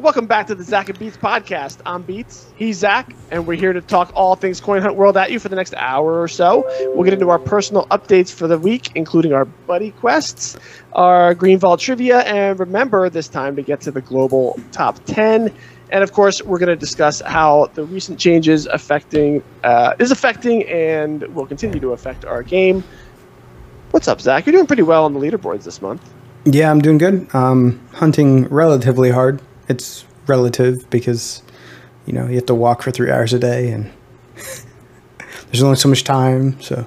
welcome back to the Zach and Beats podcast. I'm Beats, he's Zach, and we're here to talk all things Coin Hunt World at you for the next hour or so. We'll get into our personal updates for the week, including our buddy quests, our Green Vault trivia, and remember this time to get to the global top 10. And of course, we're going to discuss how the recent changes affecting uh, is affecting and will continue to affect our game. What's up, Zach? You're doing pretty well on the leaderboards this month. Yeah, I'm doing good. Um, hunting relatively hard. It's relative because you know you have to walk for three hours a day, and there's only so much time. So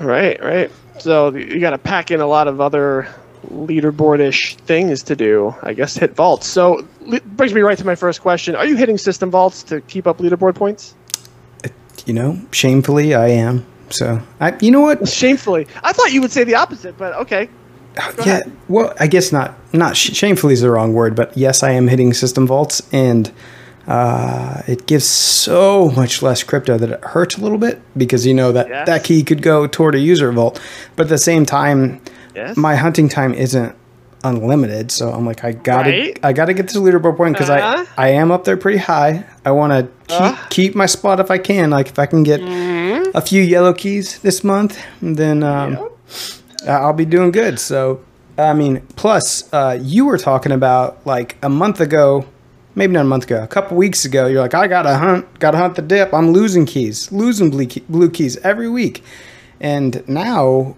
Right, right. So you got to pack in a lot of other leaderboardish things to do. I guess hit vaults. So brings me right to my first question: Are you hitting system vaults to keep up leaderboard points? Uh, you know, shamefully, I am. So I, you know what? Shamefully, I thought you would say the opposite, but okay. Yeah. Well, I guess not. Not sh- shamefully is the wrong word, but yes, I am hitting system vaults, and uh, it gives so much less crypto that it hurts a little bit because you know that Yes. that key could go toward a user vault, but at the same time, Yes. my hunting time isn't unlimited so i'm like i gotta Right. i gotta get this leaderboard point because Uh-huh. i i am up there pretty high i want to keep Uh. keep my spot if i can like if i can get Mm-hmm. a few yellow keys this month then um I- i'll be doing good so i mean plus uh you were talking about like a month ago maybe not a month ago a couple weeks ago you're like i gotta hunt gotta hunt the dip i'm losing keys losing blue, key, blue keys every week and now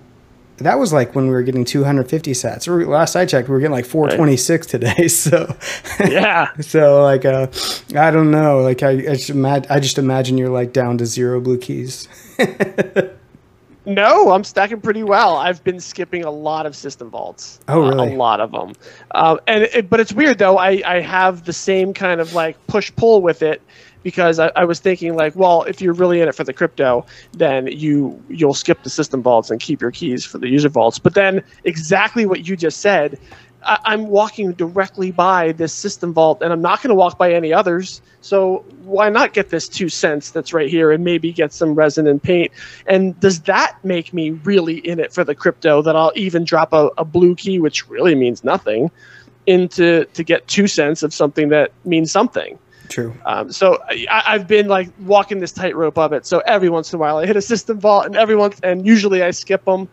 that was like when we were getting 250 sats. Last I checked, we were getting like 426 today. So, Yeah. so like, uh, I don't know. Like, I, I, just imagine, I just imagine you're like down to zero blue keys. No, I'm stacking pretty well. I've been skipping a lot of system vaults. Oh, Uh, a lot of them. Um, and it, but it's weird though. I I have the same kind of like push pull with it because I, I was thinking like, well, if you're really in it for the crypto, then you you'll skip the system vaults and keep your keys for the user vaults. But then exactly what you just said. I, I'm walking directly by this system vault, and I'm not going to walk by any others. So why not get this two cents that's right here, and maybe get some resin and paint? And does that make me really in it for the crypto that I'll even drop a, a blue key, which really means nothing, into to get two cents of something that means something? True. Um, so I, I've been like walking this tightrope of it. So every once in a while I hit a system vault, and every once and usually I skip them.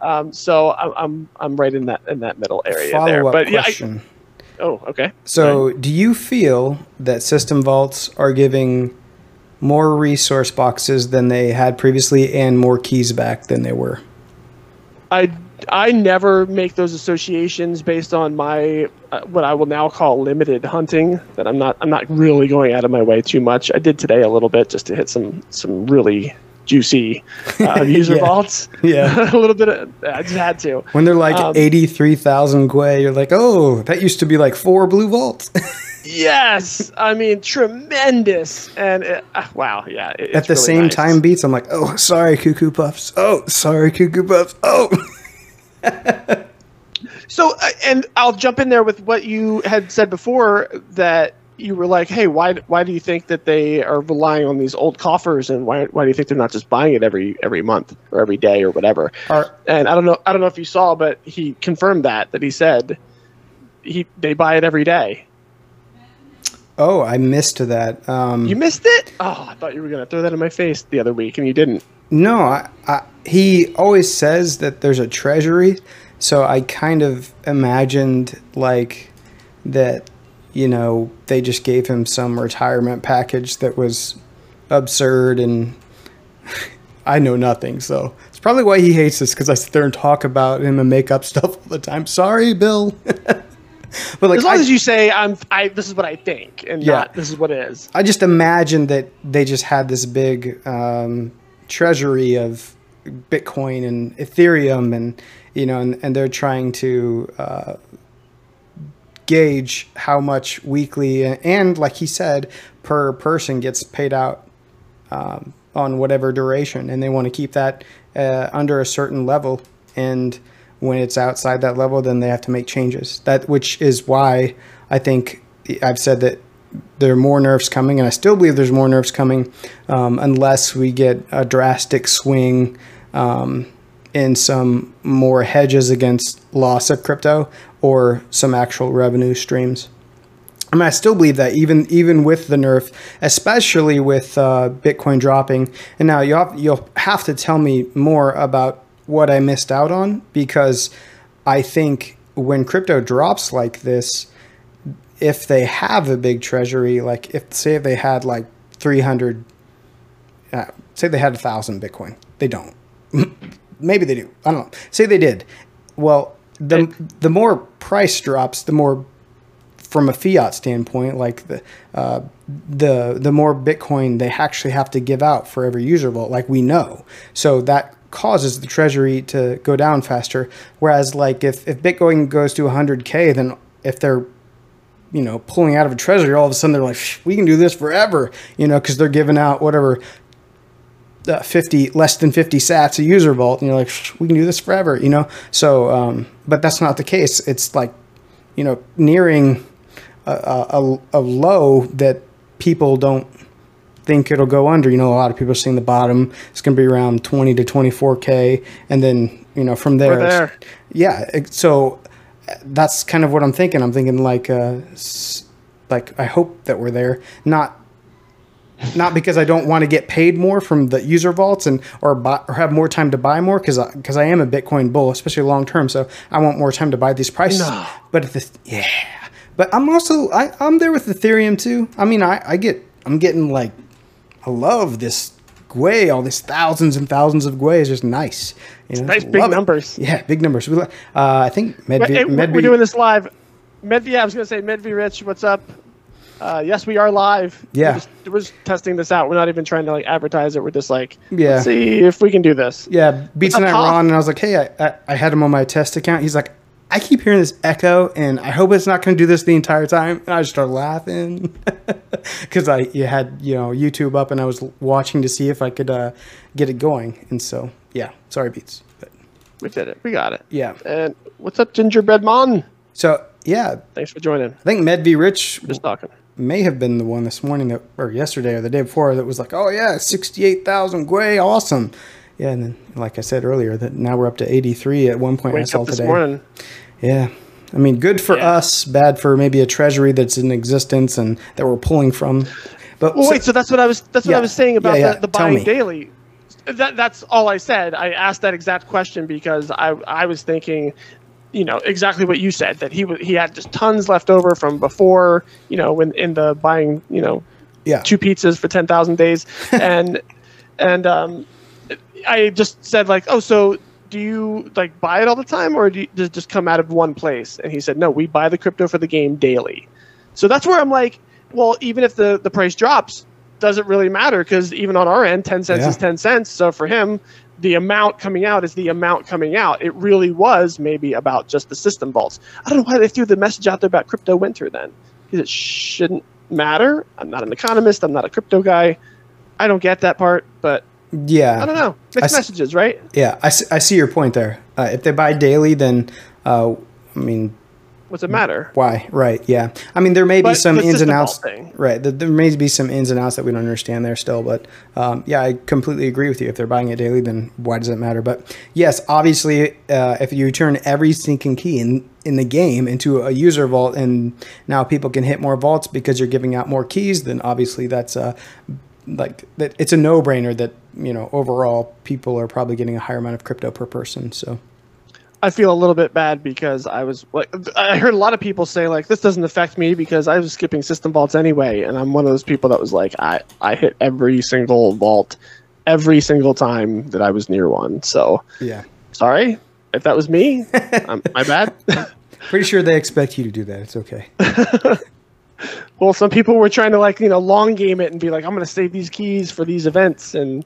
Um, so I'm, I'm I'm right in that in that middle area there. Follow up But yeah, I, question. oh okay. so, do you feel that system vaults are giving more resource boxes than they had previously and more keys back than they were? I I never make those associations based on my uh, what I will now call limited hunting. That I'm not I'm not really going out of my way too much. I did today a little bit just to hit some some really juicy uh, user Yeah. vaults. Yeah. a little bit. Of, I just had to. When they're like Um, 83,000 Gwei, you're like, oh, that used to be like four blue vaults. Yes, I mean tremendous, and it, uh, wow, yeah. it- At the really same nice. time beats, I'm like, oh, sorry, Cuckoo Puffs. Oh, sorry, Cuckoo Puffs. Oh. So, uh, and I'll jump in there with what you had said before that you were like, hey, why why do you think that they are relying on these old coffers, and why why do you think they're not just buying it every every month or every day or whatever? And I don't know I don't know if you saw, but he confirmed that that he said he they buy it every day. oh, I missed that. Um, You missed it? Oh, I thought you were gonna throw that in my face the other week, and you didn't. No, I, I, he always says that there's a treasury, so I kind of imagined like that. You know, they just gave him some retirement package that was absurd, and I know nothing. So it's probably why he hates us because I sit there and talk about him and make up stuff all the time. Sorry, Bill. but like, As long I, as you say I'm, I this is what I think, and Yeah. not this is what it is. I just imagined that they just had this big um, treasury of Bitcoin and Ethereum, and you know, and, and they're trying to uh, gauge how much weekly and, like he said, per person gets paid out um, on whatever duration, and they want to keep that uh, under a certain level. And when it's outside that level, then they have to make changes. That which is why I think I've said that there are more nerfs coming, and I still believe there's more nerfs coming, um, unless we get a drastic swing um, in some more hedges against loss of crypto or some actual revenue streams. I mean, I still believe that even even with the nerf, especially with uh, Bitcoin dropping. And now you have you'll have to tell me more about what I missed out on because I think when crypto drops like this, if they have a big treasury, like if say if they had like three hundred, uh, say they had a thousand Bitcoin, they don't. Maybe they do. I don't know. Say they did. Well, the the more price drops, the more from a fiat standpoint, like the uh, the the more Bitcoin they actually have to give out for every user vault, like we know. So that causes the treasury to go down faster. Whereas, like if if Bitcoin goes to 100k, then if they're you know pulling out of a treasury, all of a sudden they're like, we can do this forever, you know, because they're giving out whatever. Uh, 50 less than 50 sats a user vault and you're like we can do this forever you know so um, but that's not the case it's like you know nearing a, a, a low that people don't think it'll go under. You know, a lot of people are seeing the bottom. It's going to be around 20 to 24K. And then, you know, from there, there. yeah. So that's kind of what I'm thinking. I'm thinking like, uh, like I hope that we're there. Not, not because I don't want to get paid more from the user vaults and or buy, or have more time to buy more because because I, I, am a Bitcoin bull, especially long term. So I want more time to buy these prices. No. But this, yeah, but I'm also I, I'm there with Ethereum too. I mean, I, I get I'm getting like I love this Gwei, all these thousands and thousands of Gwei is just nice. You know, nice big it. numbers. Yeah, big numbers. Uh, I think Medvi, hey, Medvi, we're doing this live. Medvi, I was going to say Medvi Rich, what's up? Uh, yes, we are live. Yeah, we're just, we're just, testing this out. We're not even trying to like advertise it. We're just like, yeah, see if we can do this. Yeah, Beats and I Ron, and I was like, hey, I, I, I had him on my test account. He's like, I keep hearing this echo, and I hope it's not going to do this the entire time. And I just started laughing because I you had you know YouTube up, and I was watching to see if I could uh, get it going. And so yeah, sorry, beats. But we did it. We got it. Yeah. And what's up, Gingerbread Mon? So yeah, thanks for joining. I think Medv Rich just talking may have been the one this morning that or yesterday or the day before that was like, oh yeah, sixty eight thousand Gwei, awesome. Yeah, and then like I said earlier, that now we're up to 83 at one point. Wake I saw today. Morning. Yeah, I mean, good for yeah. us, bad for maybe a treasury that's in existence and that we're pulling from. But well, so, wait, so that's what I was that's what yeah, I was saying about yeah, the, the buying daily. That that's all I said. I asked that exact question because I I was thinking you know exactly what you said that he he had just tons left over from before you know when in the buying you know yeah two pizzas for 10,000 days and and um I just said like, oh, so do you like buy it all the time, or do you, does it just come out of one place? And he said, no, we buy the crypto for the game daily. So that's where I'm like, well, even if the the price drops, doesn't really matter because even on our end, ten cents yeah. is ten cents. So for him, the amount coming out is the amount coming out. It really was maybe about just the system vaults. I don't know why they threw the message out there about crypto winter then, because it shouldn't matter. I'm not an economist. I'm not a crypto guy. I don't get that part, but yeah. I don't know. Mixed I messages, right? Yeah, I see, I see your point there. Uh, if they buy daily, then, uh, I mean, what's it matter? Why? Right. Yeah. I mean, there may but be some ins and outs. Right. There may be some ins and outs that we don't understand there still. But um, yeah, I completely agree with you. If they're buying it daily, then why does it matter? But yes, obviously, uh, if you turn every sinking key in in the game into a user vault, and now people can hit more vaults because you're giving out more keys, then obviously that's uh, like that it's a no-brainer that you know overall people are probably getting a higher amount of crypto per person so i feel a little bit bad because i was like i heard a lot of people say like this doesn't affect me because i was skipping system vaults anyway and i'm one of those people that was like i i hit every single vault every single time that i was near one so. Yeah. Sorry if that was me um, my bad. Pretty sure they expect you to do that it's okay. Well, some people were trying to like you know long game it and be like, I'm going to save these keys for these events, and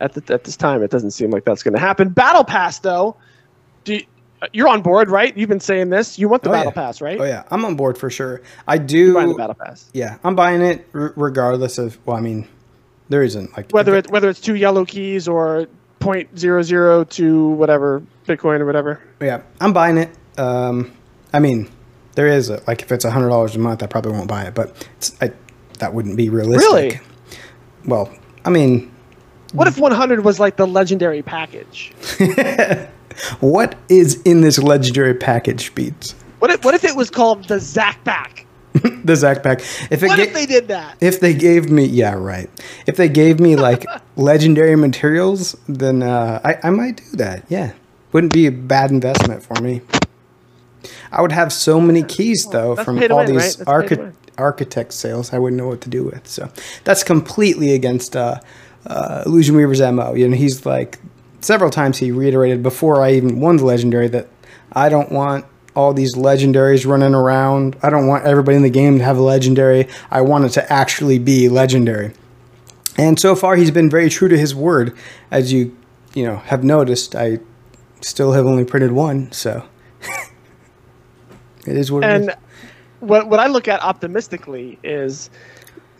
at the, at this time, it doesn't seem like that's going to happen. Battle Pass, though, you, you're on board, right? You've been saying this. You want the oh, Battle yeah. Pass, right? Oh yeah, I'm on board for sure. I do. The Battle Pass. Yeah, I'm buying it r- regardless of. Well, I mean, there isn't like whether it whether it's two yellow keys or point zero zero to whatever Bitcoin or whatever. Yeah, I'm buying it. Um, I mean, there is a, like if it's a hundred dollars a month, I probably won't buy it, but I, that wouldn't be realistic. Really? Well, I mean, what if 100 was like the legendary package? what is in this legendary package, Beats? What if what if it was called the Zach Pack? the Zach pack. If it What ga- if they did that? if they gave me yeah right if they gave me like legendary materials then uh, I, I might do that yeah wouldn't be a bad investment for me i would have so many keys though that's from all win, these right? That's pay to archi- architect sales i wouldn't know what to do with so that's completely against uh, uh, illusion weaver's mo you know he's like several times he reiterated before i even won the legendary that i don't want all these legendaries running around. I don't want everybody in the game to have a legendary. I want it to actually be legendary. And so far, he's been very true to his word. As you, you know, have noticed, I still have only printed one, so it is what it is. And what what I look at optimistically is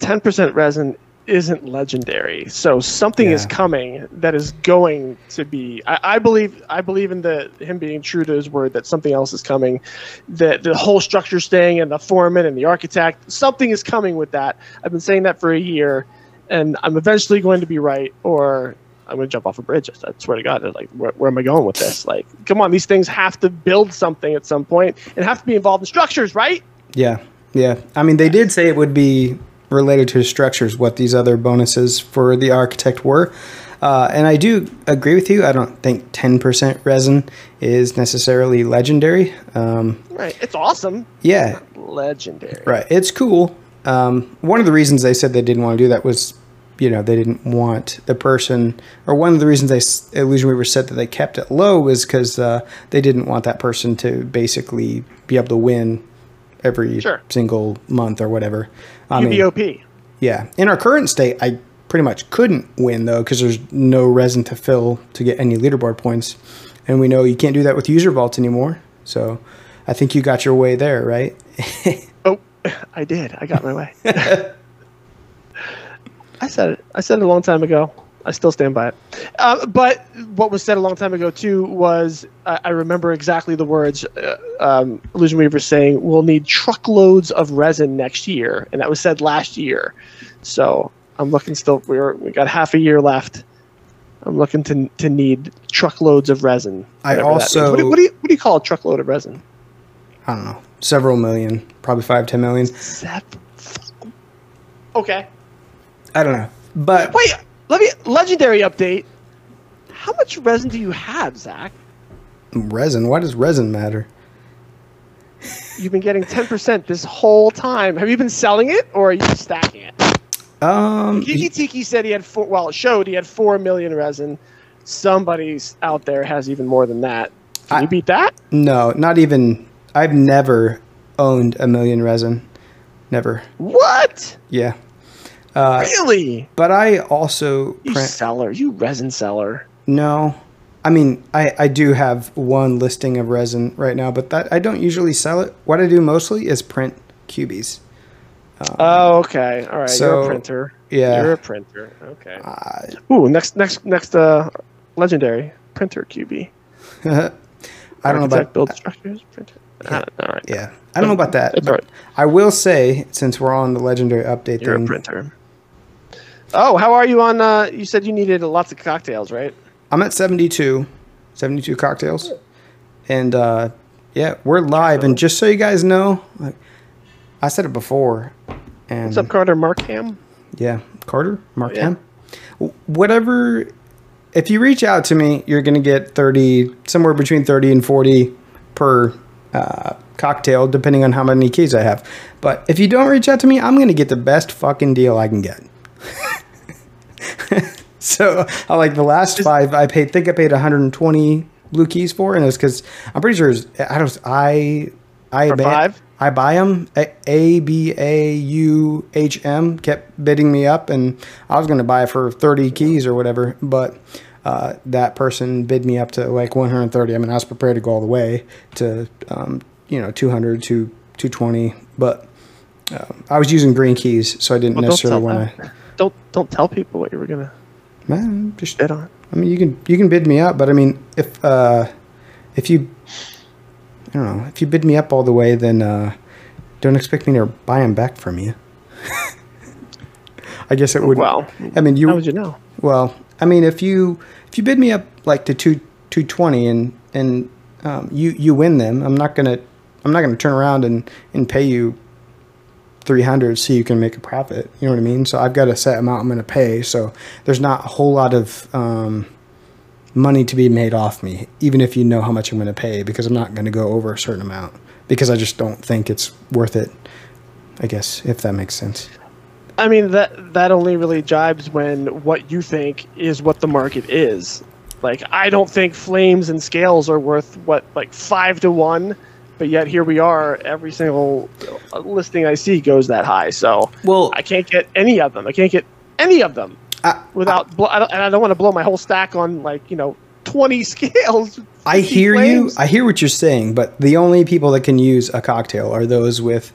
10% resin isn't legendary. So something is coming that is going to be I, I believe I believe in the him being true to his word that something else is coming. That the whole structure staying and the foreman and the architect, something is coming with that. I've been saying that for a year and I'm eventually going to be right or I'm going to jump off a bridge. I swear to God, like, where, where am I going with this? Like, come on, these things have to build something at some point and have to be involved in structures, right? Yeah, yeah. I mean, they did say it would be related to structures, what these other bonuses for the architect were. Uh, and I do agree with you. I don't think 10% resin is necessarily legendary. Um, Right. It's awesome. yeah, Legendary. Right. It's cool. Um, one of the reasons they said they didn't want to do that was, you know, they didn't want the person, or one of the reasons they Illusion Weaver said that they kept it low was because uh, they didn't want that person to basically be able to win every Sure. single month or whatever. I mean, yeah. In our current state, I pretty much couldn't win though because there's no resin to fill to get any leaderboard points, and we know you can't do that with user vaults anymore. So, I think you got your way there, right? Oh, I did. I got my way. I said it. I said it a long time ago. I still stand by it. Uh, but what was said a long time ago too was I, I remember exactly the words uh, um, Illusion Weaver saying we'll need truckloads of resin next year, and that was said last year. So I'm looking still. We're we got half a year left. I'm looking to to need truckloads of resin. I whatever that means. also- what do, what do you what do you call a truckload of resin? I don't know, several million, probably five, ten million. Sep- Okay. I don't know, but Wait, let me legendary update. How much resin do you have, Zach? resin. Why does resin matter? You've been getting ten percent this whole time. Have you been selling it or are you stacking it? Um, Kiki Tiki said he had four. Well, it showed he had four million resin. Somebody's out there has even more than that. Can I- you beat that? no, not even. I've never owned a million resin. Never. What? Yeah. Uh, really? but I also You print. seller. You resin seller. No, I mean I I do have one listing of resin right now, but that I don't usually sell it. What I do mostly is print QBs. Oh, okay. All right. you're so, a printer. yeah. You're a printer. Okay. I, Ooh, next, next, next. Uh, legendary printer QB. I don't know about build structures. Printer. I all right. yeah. I don't know about that. But right. I will say since we're on the legendary update You're thing, a printer. Oh, how are you on? Uh, you said you needed lots of cocktails, right? I'm at 72, 72 cocktails, and uh, yeah, we're live. And just so you guys know, like, I said it before, and What's up, Carter Markham? yeah, Carter, Mark Yeah. Whatever. If you reach out to me, you're gonna get 30, somewhere between 30 and 40 per uh, cocktail, depending on how many keys I have. But if you don't reach out to me, I'm gonna get the best fucking deal I can get. so I like the last five. I paid. Think I paid 120 blue keys for, and it was because I'm pretty sure it's, I don't. I I For ba- five? I buy them. A A B A U H M kept bidding me up, and I was going to buy for 30 keys or whatever, but. Uh, that person bid me up to like 130. I mean, I was prepared to go all the way to, um, you know, 200 to 220, but uh, I was using green keys, so I didn't Well, necessarily want to. Don't don't tell people what you were gonna Man, just bid on. I mean, you can you can bid me up, but I mean, if uh, if you, I don't know, if you bid me up all the way, then uh, don't expect me to buy them back from you. I guess it would. Well, I mean, you. how would you know? Well, I mean, if you if you bid me up like to two two twenty and and um, you you win them, I'm not gonna I'm not gonna turn around and and pay you 300 so you can make a profit. You know what I mean? So I've got a set amount I'm going to pay. So there's not a whole lot of um, money to be made off me, even if you know how much I'm going to pay, because I'm not going to go over a certain amount because I just don't think it's worth it. I guess if that makes sense. I mean that that only really jibes when what you think is what the market is. Like I don't think flames and scales are worth what like five to one, but yet here we are. Every single listing I see goes that high. So Well- I can't get any of them. I can't get any of them I, without. I and I don't want to blow my whole stack on like you know twenty scales. I 50 hear you. I hear what you're saying, but the only people that can use a cocktail are those with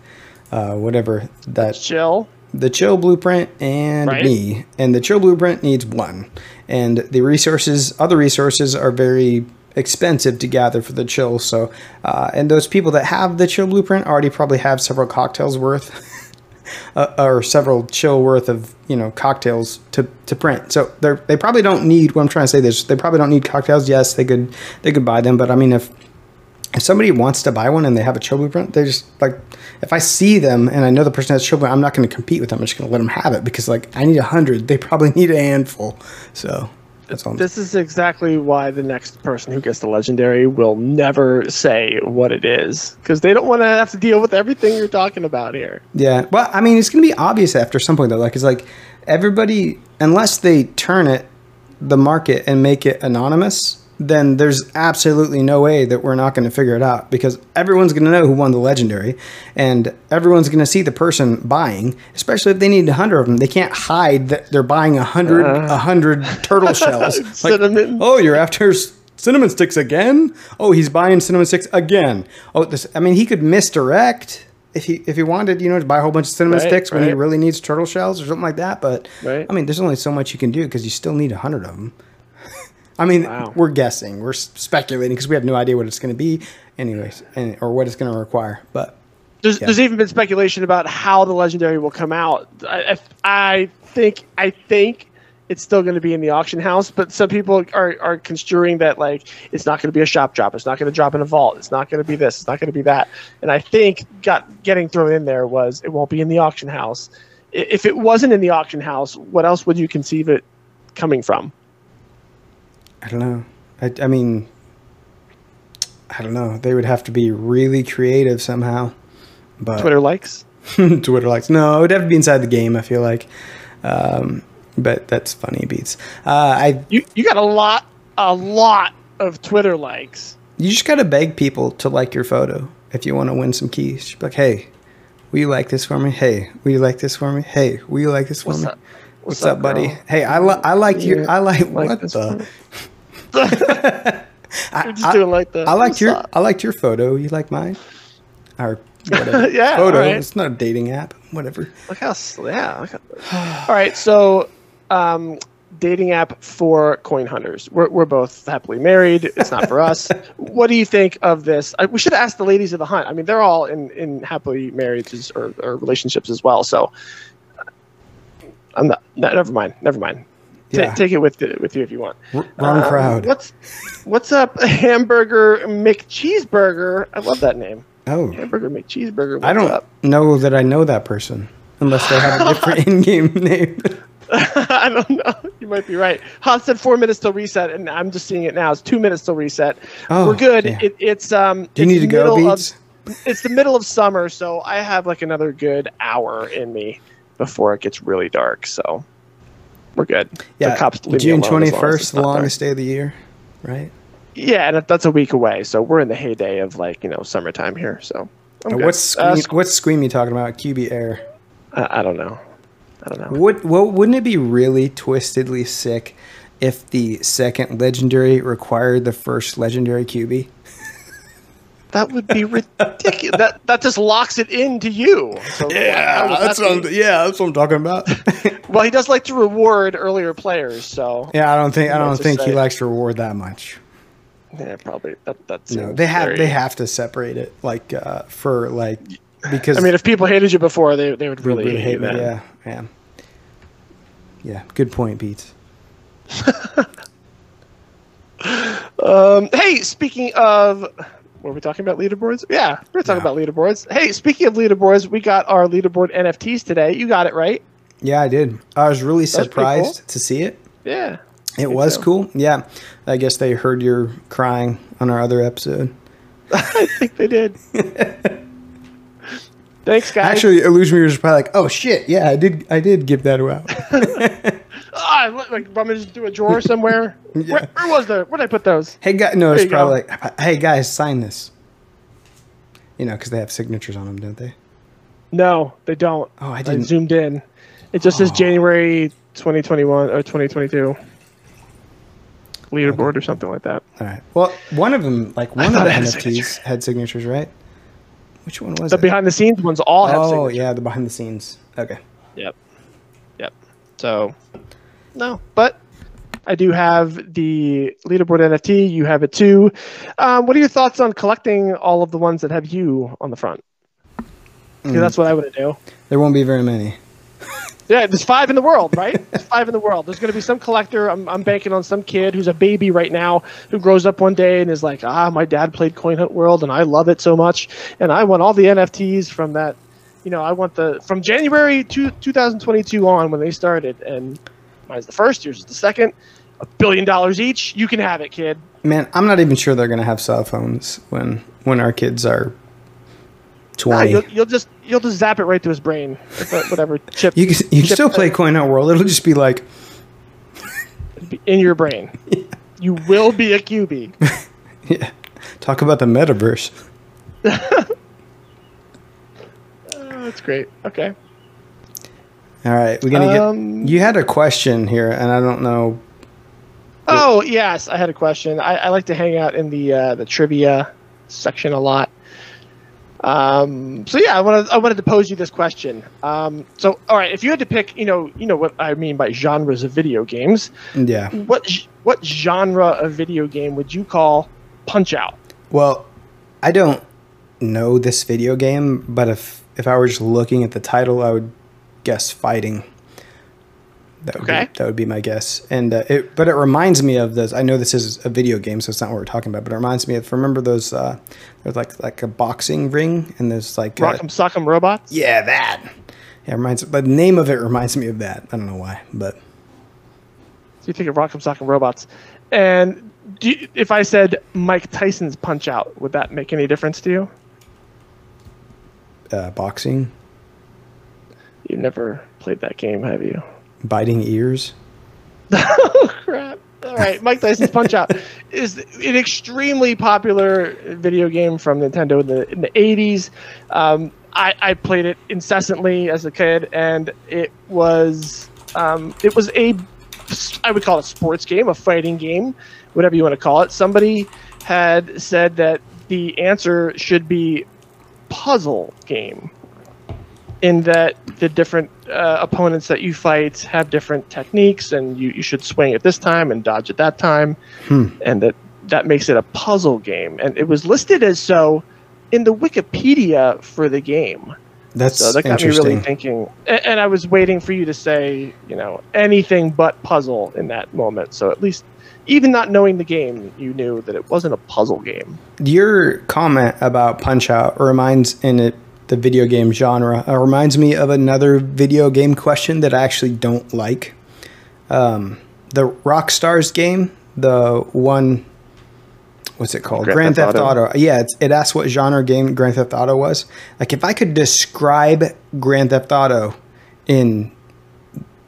uh, whatever that Chill. the chill blueprint and Right. me and the chill blueprint needs one and the resources other resources are very expensive to gather for the chill so uh, and those people that have the chill blueprint already probably have several cocktails worth uh, or several chill worth of you know cocktails to, to print so they they probably don't need what i'm trying to say this they probably don't need cocktails yes they could they could buy them but i mean if if somebody wants to buy one and they have a chill blueprint, they just like if I see them and I know the person has chill blueprint, I'm not going to compete with them. I'm just going to let them have it because like I need a hundred, they probably need a handful. So that's all. This is exactly why the next person who gets the legendary will never say what it is because they don't want to have to deal with everything you're talking about here. Yeah. Well, I mean, it's going to be obvious after some point though. Like it's like everybody, unless they turn it the market and make it anonymous, then there's absolutely no way that we're not going to figure it out because everyone's going to know who won the legendary and everyone's going to see the person buying, especially if they need a hundred of them. They can't hide that they're buying a hundred, uh-huh. a hundred turtle shells. Like, Cinnamon. oh, you're after cinnamon sticks again? Oh, he's buying cinnamon sticks again. Oh, this. I mean, he could misdirect if he if he wanted, you know, to buy a whole bunch of cinnamon Right, sticks when he really needs turtle shells or something like that. But Right. I mean, there's only so much you can do because you still need a hundred of them. I mean, Wow. we're guessing, we're speculating because we have no idea what it's going to be, anyways, and, or what it's going to require. But There's, Yeah. there's even been speculation about how the legendary will come out. I, I, think I think it's still going to be in the auction house, but some people are, are construing that like it's not going to be a shop drop. It's not going to drop in a vault. It's not going to be this. It's not going to be that. And I think got getting thrown in there was it won't be in the auction house. If it wasn't in the auction house, what else would you conceive it coming from? I don't know. I, I mean, I don't know. They would have to be really creative somehow. But Twitter likes. Twitter likes. No, it would have to be inside the game. I feel like, um, but that's funny beats. Uh, I You you got a lot a lot of Twitter likes. you just gotta beg people to like your photo if you want to win some keys. Just like, hey, will you like this for me? Hey, will you like this for me? Hey, will you like this for What's me? up? What's, up, buddy? Hey, I li- I like your I like, like what the. You're just doing like the. I liked your? I liked your photo. You like mine? Or whatever. Yeah, Photo. alright. It's not a dating app. Whatever. Look how yeah. Look how, all right, so um, dating app for coin hunters. We're we're both happily married. It's not for us. what do you think of this? I, we should ask the ladies of the hunt. I mean, they're all in in happily marriages or, or relationships as well. So I'm not. No, never mind. Never mind. Yeah. Take it with with you if you want. R- wrong Um, crowd. What's what's up, hamburger McCheeseburger? I love that name. Oh, Hamburger McCheeseburger. I don't Up? know that I know that person unless they have a different in-game name. I don't know. You might be right. Han said four minutes till reset, and I'm just seeing it now. It's two minutes till reset. Oh, We're good. yeah. It, it's um. Do you need to go, middle of- it's the middle of summer, so I have like another good hour in me before it gets really dark. So we're good. The Yeah, cops leave June alone as long twenty first, the longest day of the year, right? Yeah, and that's a week away, so we're in the heyday of like you know summertime here. So. What's Uh, Scream, what's Scream you talking about? QB Air. I, I don't know. I don't know. Would well, wouldn't it be really twistedly sick if the second legendary required the first legendary QB? That would be ridiculous. that that just locks it into you. So how would that be? yeah, that's what I'm talking about. Well, he does like to reward earlier players, so yeah, I don't think I don't think he likes to reward that much. yeah, probably that that's. No, they have they have to separate it like uh, for like because I mean, if people hated you before, they they would they really, hate that. Yeah, yeah, yeah. Good point, Beats. Um, hey, speaking of Were we talking about leaderboards? Yeah, we're talking Yeah. about leaderboards. Hey, speaking of leaderboards, we got our leaderboard NFTs today. You got it right. Yeah, I did. I was really pretty surprised to see it. Yeah. It was so. cool. Yeah. I guess they heard your crying on our other episode. I think they did. Thanks, guys. Actually, Illusion was probably like, "Oh shit, yeah, I did. I did give that out." Ah, I look like rummaged through a drawer somewhere. Yeah. where, where was the? Where did I put those? hey, guys, no, There it's you go. probably like, "Hey, guys, sign this." You know, because they have signatures on them, don't they? No, they don't. Oh, I I didn't. zoomed in. It just says Oh. January 2021 or 2022 leaderboard or something like that. All right. Well, one of them, like one of the had NFTs, had signatures, right? Which one was it? The it? behind the scenes ones all have oh, signatures. yeah, the behind the scenes. Okay. Yep. Yep. So, no, but I do have the leaderboard NFT. You have it too. Um, what are your thoughts on collecting all of the ones that have you on the front? Mm. that's what I would do. There won't be very many. Yeah, there's five in the world, right? There's five in the world. There's going to be some collector. I'm, I'm banking on some kid who's a baby right now who grows up one day and is like, ah, my dad played Coin Hunt World and I love it so much. And I want all the NFTs from that. You know, I want the from January two, 2022 on when they started. And mine's the first, yours is the second. A billion dollars each. You can have it, kid. Man, I'm not even sure they're gonna have cell phones when when our kids are Nah, 20. you'll, you'll just you'll just zap it right to his brain. Whatever chip you can, you can chip still play Coin Hunt World. It'll just be like, in your brain. You will be a QB. yeah, talk about the metaverse. Oh, that's great. Okay. All right, we're gonna Um, get. You had a question here, and I don't know. Oh yes, I had a question. I, I like to hang out in the uh, the trivia section a lot. Um, so yeah, I wanted I wanted to pose you this question. Um, so all right, if you had to pick, you know, you know what I mean by genres of video games. Yeah. What what genre of video game would you call Punch Out? Well, I don't know this video game, but if if I were just looking at the title, I would guess fighting. That would Okay. be, that would be my guess, and uh, it. But it reminds me of this. I know this is a video game, so it's not what we're talking about. But it reminds me of remember those. Uh, there's like like a boxing ring, and there's like uh, Rock'em Sock'em Robots. yeah that. Yeah, it reminds. But the name of it reminds me of that. I don't know why, but So you think of Rock'em Sock'em Robots, and do you, if I said Mike Tyson's Punch Out, would that make any difference to you? uh, boxing, You've never played that game, have you? biting ears. oh crap! All right, Mike Tyson's Punch Out is an extremely popular video game from Nintendo in the in the '80s. Um, I, I played it incessantly as a kid, and it was um, it was a I would call it a sports game, a fighting game, whatever you want to call it. Somebody had said that the answer should be puzzle game in that the different uh, opponents that you fight have different techniques and you, you should swing at this time and dodge at that time. Hmm. and that that makes it a puzzle game. And it was listed as so in the wikipedia for the game. That's so that got me really thinking. And, and i was waiting for you to say you know anything but puzzle in that moment. So at least even not knowing the game you knew that it wasn't a puzzle game. Your comment about Punch Out reminds in it the video game genre uh, reminds me of another video game question that I actually don't like. Um, the Rockstars game, the one, what's it called? Grand Grand, Theft Theft, Auto. Auto. Yeah, it's, it asks what genre game Grand Theft Auto was. Like if I could describe Grand Theft Auto in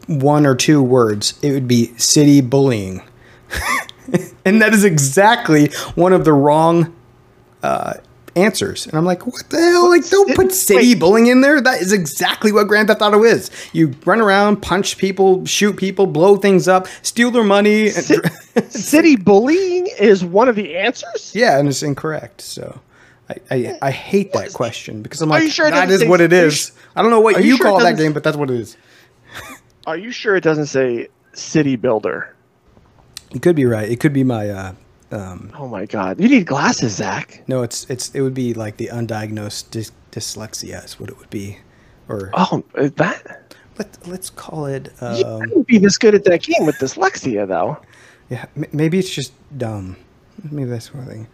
one or two words, it would be city bullying. and that is exactly one of the wrong uh, answers. And I'm like, what the hell? Like, don't put city Wait. bullying in there. That is exactly what Grand Theft Auto is. You run around, punch people, shoot people, blow things up, steal their money. City bullying is one of the answers yeah, and it's incorrect. So. I, I, I hate that question because I'm like, you sure it that is what it is. I don't know what you, you sure call that game, but that's what it is. are you sure it doesn't say city builder You could be right. It could be my uh, um, Oh my god. You need glasses, Zach. No, it's it's it would be like the undiagnosed dys- dyslexia is what it would be, or Oh, is that let let's call it. you Um, couldn't be this good at that game with dyslexia, though. yeah, m- maybe it's just dumb. Maybe that's one thing.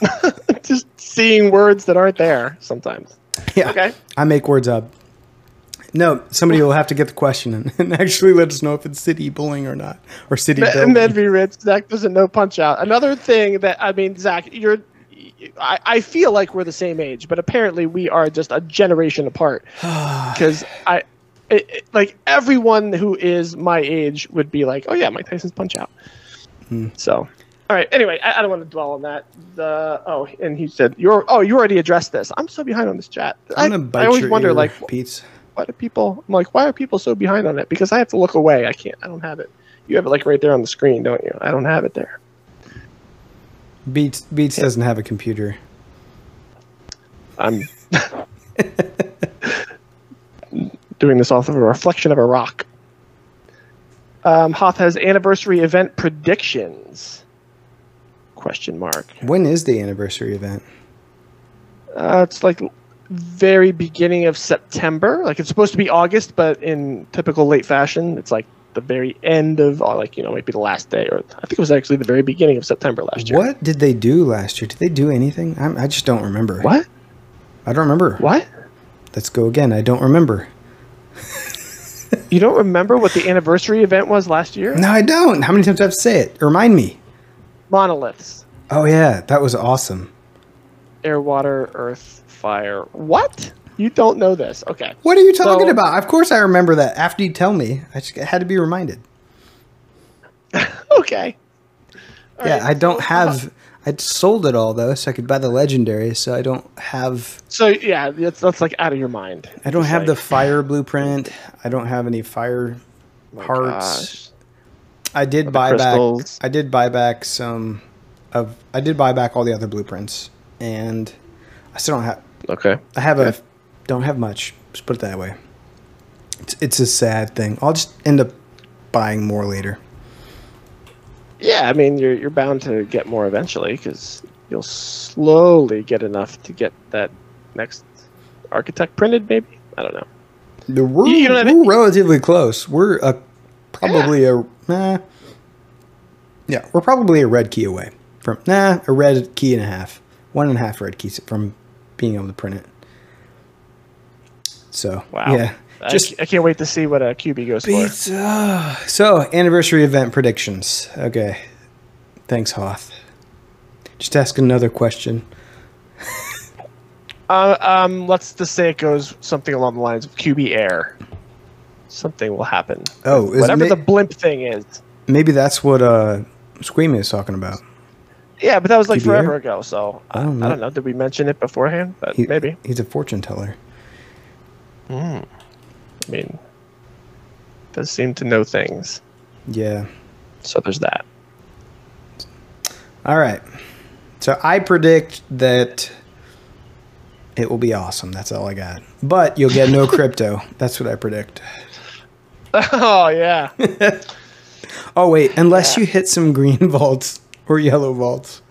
Just seeing words that aren't there sometimes. Yeah. Okay. I make words up. No, somebody will have to get the question and, and actually let us know if it's city bullying or not, or city And building. then be rich. Zach doesn't know punch out. Another thing that I mean, Zach, you're. I, I feel like we're the same age, but apparently we are just a generation apart. Because I, it, it- like everyone who is my age would be like, "Oh yeah, Mike Tyson's punch out." Hmm. So, all right. Anyway, I, I don't want to dwell on that. The oh, and he said, "You're oh, you already addressed this." I'm so behind on this chat. I, I'm gonna bite I always your wonder, ear, like, Pete's. Why do people? I'm like, why are people so behind on it? Because I have to look away. I can't. I don't have it. You have it like right there on the screen, don't you? I don't have it there. Beats Beats doesn't have a computer. I'm doing this off of a reflection of a rock. Um, Hoth has anniversary event predictions. Question mark. When is the anniversary event? Uh, it's like very beginning of September. Like it's supposed to be August, but in typical late fashion, it's like the very end of, like you know, maybe the last day, or I think it was actually the very beginning of September last year. What did they do last year? Did they do anything? I'm, I just don't remember. What? I don't remember. What? Let's go again. I don't remember. You don't remember what the anniversary event was last year? No, I don't. How many times do I have to say it? Remind me. Monoliths. Oh yeah, that was awesome. Air, water, earth, fire. What? You don't know this. Okay. What are you talking So- about? Of course I remember that. After you tell me, I just had to be reminded. Okay. All yeah, right, I don't have. I sold it all though, so I could buy the legendary. So I don't have. So yeah, that's, that's like out of your mind. I don't It's have the like, fire blueprint. I don't have any fire oh my hearts. gosh. I did buy crystals. back. I did buy back some of. I did buy back all the other blueprints, and I still don't have. Okay. I have a. Don't have much. Just put it that way. It's it's a sad thing. I'll just end up buying more later. Yeah, I mean you're you're bound to get more eventually because you'll slowly get enough to get that next architect printed. Maybe I don't know. The- We're, You have we're it- relatively close. We're a, probably a nah. Yeah, we're probably a red key away from nah a red key and a half, one and a half red keys from being able to print it. So Wow. yeah, just I can't wait to see what a QB goes for. pizza. So anniversary event predictions. Okay, thanks Hoth. Just ask another question. Uh, um, let's just say it goes something along the lines of QB Air. Something will happen. Oh, is whatever ma- the blimp thing is. Maybe that's what uh Squeamy is talking about. Yeah, but that was like forever ago. So I I don't don't, know. Did we mention it beforehand? But He- maybe. he's a fortune teller. Hmm. I mean, does seem to know things. Yeah. So there's that. All right. So I predict that it will be awesome. That's all I got. But you'll get no crypto. That's what I predict. oh yeah. Oh wait, unless Yeah. you hit some green vaults or yellow vaults.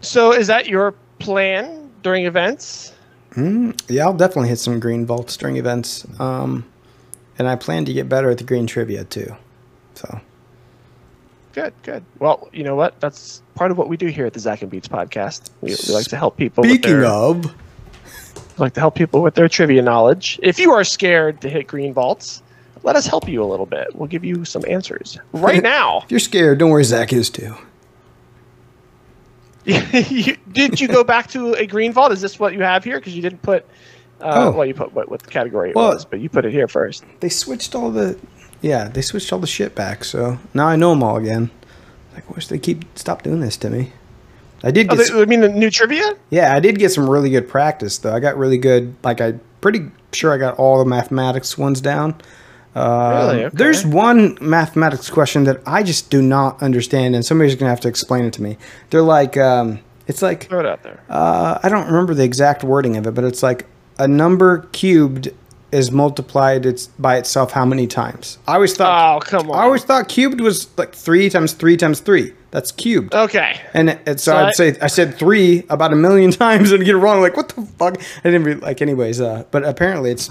so is that your plan during events? Yeah, I'll definitely hit some green vaults during events. Um, and I plan to get better at the green trivia too. So Good, good. Well, you know what? That's part of what we do here at the Zach and Beats podcast. We, we like to help people. with speaking their, of, we like to help people with their trivia knowledge. If you are scared to hit green vaults, let us help you a little bit. We'll give you some answers right now. if you're scared, don't worry, Zach is too. You- did you go back to a green vault? Is this what you have here? Because you didn't put. Uh, Oh. Well, you put what, what category it Well- was, but you put it here first. They switched all the, yeah, they switched all the shit back. So now I know them all again. Like, I wish they keep stop doing this to me. I did Oh, get, the, some- I mean the new trivia. yeah, I did get some really good practice though. I got really good. Like, I pretty sure I got all the mathematics ones down. Uh, Really? Okay. There's one mathematics question that I just do not understand, and somebody's gonna have to explain it to me. They're like, um, it's like Throw it out there. uh, I don't remember the exact wording of it, but it's like a number cubed is multiplied it's by itself how many times? I always thought Oh come on. I always thought cubed was like three times three times three. That's cubed. okay. And, it, it- so So I- I'd say I said three about a million times and get it wrong. Like what the fuck? I didn't like anyways. Uh, but apparently it's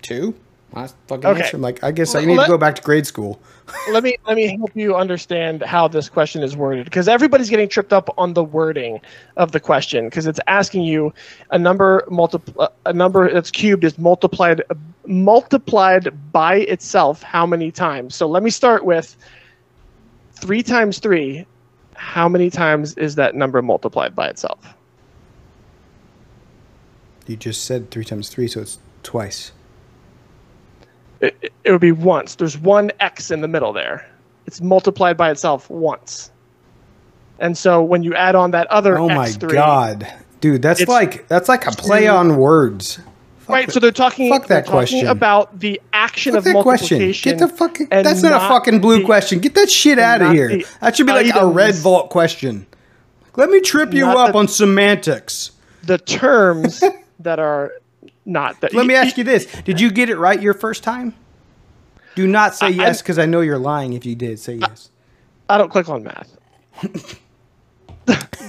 two. I fucking Okay. like, I guess I need Let- to go back to grade school. let me let me help you understand how this question is worded because everybody's getting tripped up on the wording of the question because it's asking you a number multipl- uh, a number that's cubed is multiplied multiplied by itself how many times so let me start with 3 times 3 how many times is that number multiplied by itself You just said three times three, so it's twice. It, it- would be once there's one x in the middle there it's multiplied by itself once and so when you add on that other Oh my x3 god, dude, that's like that's like a play on words. Fuck Right, so they're talking. fuck that they're talking question. about the action Fuck of that question. multiplication. Get the fucking. That's not, a fucking blue the- question. Get that shit out of here. That should be like a red vault question. Let me trip you Not up the- on semantics. The terms that are not that. Let me ask you this: Did you get it right your first time? Do not say I- yes because I know you're lying. If you did, say yes. I don't click on math.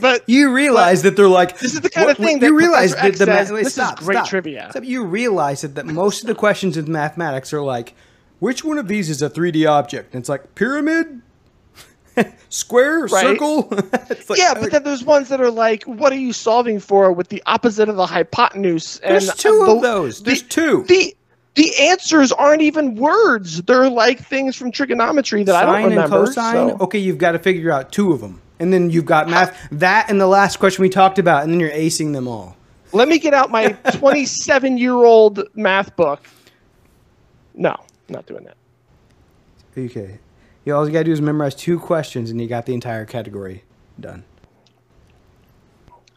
but You realize that they're like This is the kind of what- thing you that realize that the says, ma- wait, this is great stop. trivia. Stop. You realize that, that most of the questions in mathematics are like, which one of these is a 3D object? And it's like pyramid, square, circle. It's like- yeah, but then there's ones that are like, what are you solving for with the opposite of the hypotenuse? There's and two the- of those. There's the- two. The the answers aren't even words. They're like things from trigonometry that I don't Sine and remember. cosine. so- Okay, you've got to figure out two of them, and then you've got math. That and the last question we talked about, and then you're acing them all. Let me get out my 27 year old math book. No, not doing that. Okay. Yeah, all you gotta do is memorize two questions, and you got the entire category done.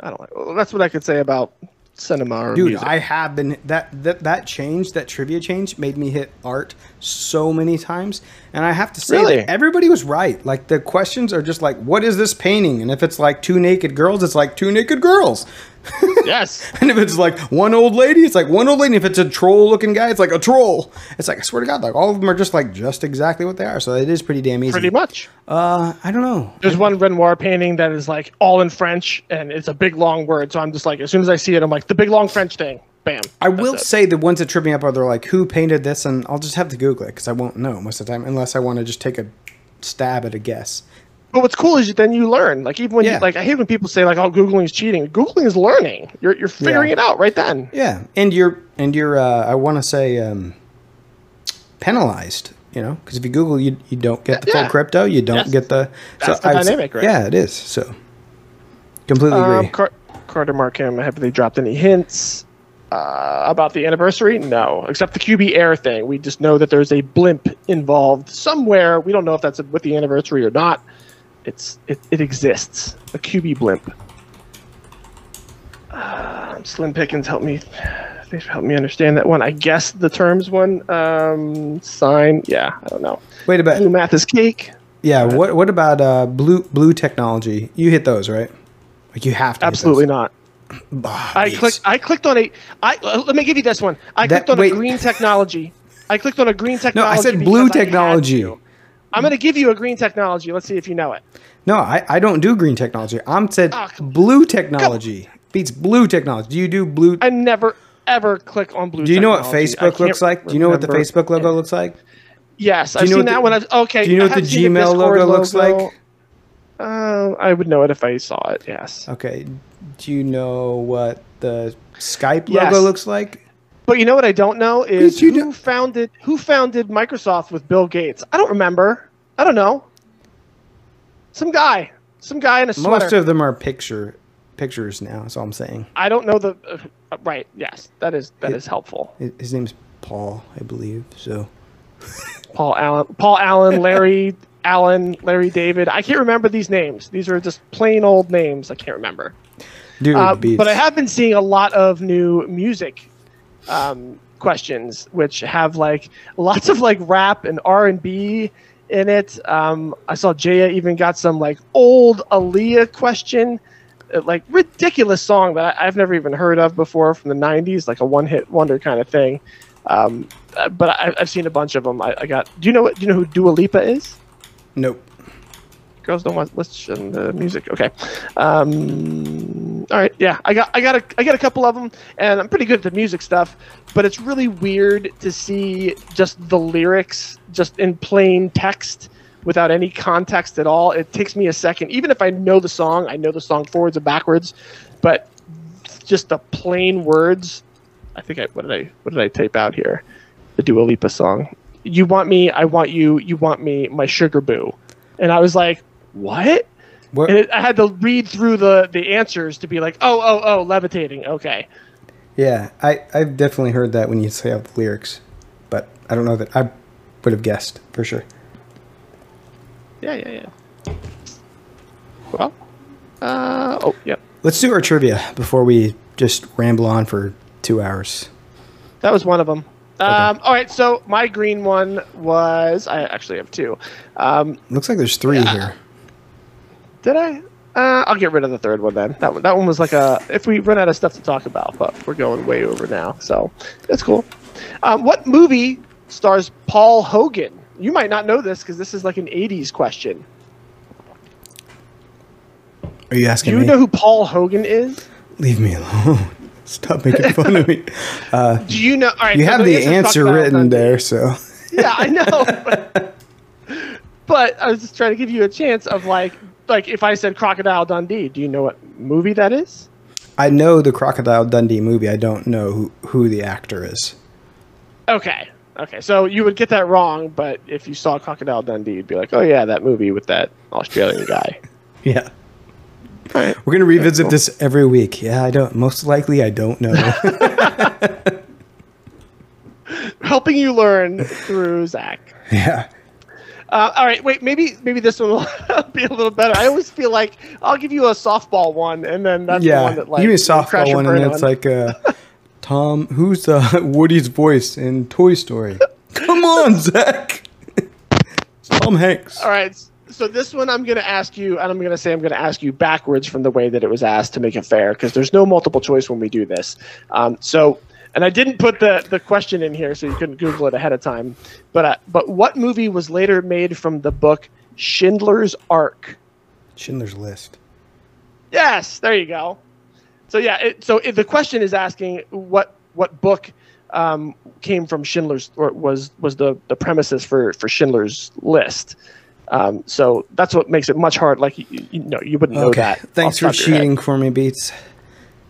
I don't like. Well, that's what I could say about cinema or Dude, music. I have been that that that change, that trivia change, made me hit art so many times, and I have to say, Really? everybody was right. Like the questions are just like, "What is this painting?" And if it's like two naked girls, it's like two naked girls. yes. And if it's like one old lady, it's like one old lady. If it's a troll looking guy, it's like a troll. It's like I swear to God, like all of them are just like just exactly what they are. So it is pretty damn easy. Pretty much. Uh, I don't know. There's one Renoir painting that is like all in French and it's a big long word. So I'm just like, as soon as I see it, I'm like, the big long French thing. Bam. I will it. say the ones that trip me up are they're like, who painted this? And I'll just have to Google it because I won't know most of the time unless I want to just take a stab at a guess. But what's cool is then you learn. Like even when Yeah. you like, I hate when people say like, "Oh, googling is cheating." Googling is learning. You're you're figuring Yeah. it out right then. Yeah, and you're and you're uh, I want to say um, penalized. You know, because if you Google, you you don't get the Yeah. full crypto. You don't Yes. get the. That's the I would dynamic, right? Yeah, it is. So completely Um, agree. Car- Carter Markham, have they dropped any hints uh, about the anniversary? No, except the QB Air thing. We just know that there's a blimp involved somewhere. We don't know if that's with the anniversary or not. It's it, it exists. A QB blimp. Uh, Slim Pickens help me. For helping me understand that one. I guess the terms one. Um, sign. Yeah, I don't know. Wait a Blue minute. math is cake. Yeah. What what about uh, blue blue technology? You hit those right? Like you have to. Absolutely not. Ah, I yes. clicked. I clicked on a. I uh, let me give you this one. I That- clicked on wait. a green technology. I clicked on a green technology. No. I said blue technology. to. I'm going to give you a green technology. Let's see if you know it. No, I, I don't do green technology. I'm said come- blue technology beats blue technology. Do you do blue? I never ever click on blue. do you know what Facebook looks like? Do you know what the. Facebook logo looks like? Yes, I've seen that the- one. I've, okay. Do you know what the Gmail Discord logo looks like? Uh, I would know it if I saw it. Yes, Okay. Do you know what the Skype Yes. logo looks like? but you know what I don't know is who know- founded who founded Microsoft with Bill Gates. I don't remember. I don't know. Some guy. Some guy in a sweater. Most of them are picture pictures now. That's all I'm saying. I don't know the uh, right. Yes, that is that It- is helpful. His his name's Paul, I believe. So Paul Allen, Paul Allen, Larry Allen, Larry David. I can't remember these names. These are just plain old names. I can't remember. Dude, Uh, but I have been seeing a lot of new music um, questions, which have like lots of like rap and R and B in it. Um, I saw Jaya even got some like old Aaliyah question, uh, like ridiculous song that I've never even heard of before from the '90s, like a one-hit wonder kind of thing. Um, uh, but I, I've seen a bunch of them. I, I got. Do you know what? Do you know who Dua Lipa is? Nope. Girls don't want listen to music. Okay. Um, all right. Yeah, I got I got a I got a couple of them, and I'm pretty good at the music stuff. But it's really weird to see just the lyrics just in plain text without any context at all. It takes me a second, even if I know the song, I know the song forwards and backwards, but just the plain words. I think I what did I what did I tape out here? The Dua Lipa song. You want me, I want you, you want me, my sugar boo. And I was like, what? What? And it, I had to read through the the answers to be like, oh, oh, oh, levitating. Okay. Yeah, I, I've definitely heard that when you say out the lyrics, but I don't know that I would have guessed for sure. Yeah, yeah, yeah. Well, uh, oh, yep. Let's do our trivia before we just ramble on for two hours. That was one of them. Um, all right, so my green one was I actually have two. Um, Looks like there's three here. Did I? Uh, I'll get rid of the third one then. That one, that one was like a if we run out of stuff to talk about, but we're going way over now, so it's cool. Um, what movie stars Paul Hogan? You might not know this because this is like an '80s question. Are you Do asking you me? know who Paul Hogan is? Leave me alone. Stop making fun of me. Uh, Do you know? All right, you have the answer written there, so yeah, I know. But I was just trying to give you a chance of like, like if I said Crocodile Dundee, do you know what movie that is? I know the Crocodile Dundee movie. I don't know who, who the actor is. Okay, okay. So you would get that wrong, but if you saw Crocodile Dundee, you'd be like, oh yeah, that movie with that Australian guy. Yeah. Right. We're gonna revisit this every week. Yeah, I don't. Most likely, I don't know. Helping you learn through Zach. yeah. Uh, all right, wait. Maybe maybe this one will be a little better. I always feel like I'll give you a softball one, and then that's the one that like Give me a softball one, and it's like, uh, Tom, who's uh, Woody's voice in Toy Story? Come on, Zach. Tom Hanks. All right. So this one I'm going to ask you, and I'm going to say I'm going to ask you backwards from the way that it was asked to make it fair, because there's no multiple choice when we do this. Um, so, and I didn't put the the question in here, so you couldn't Google it ahead of time. But uh, but what movie was later made from the book Schindler's Ark? Schindler's List. Yes, there you go. So yeah, it, so if the question is asking what what book um, came from Schindler's or was was the the premises for for Schindler's List. Um, so that's what makes it much hard. Like you, you know, you wouldn't know Okay. that. Thanks for the top of your head. cheating for me, Beats.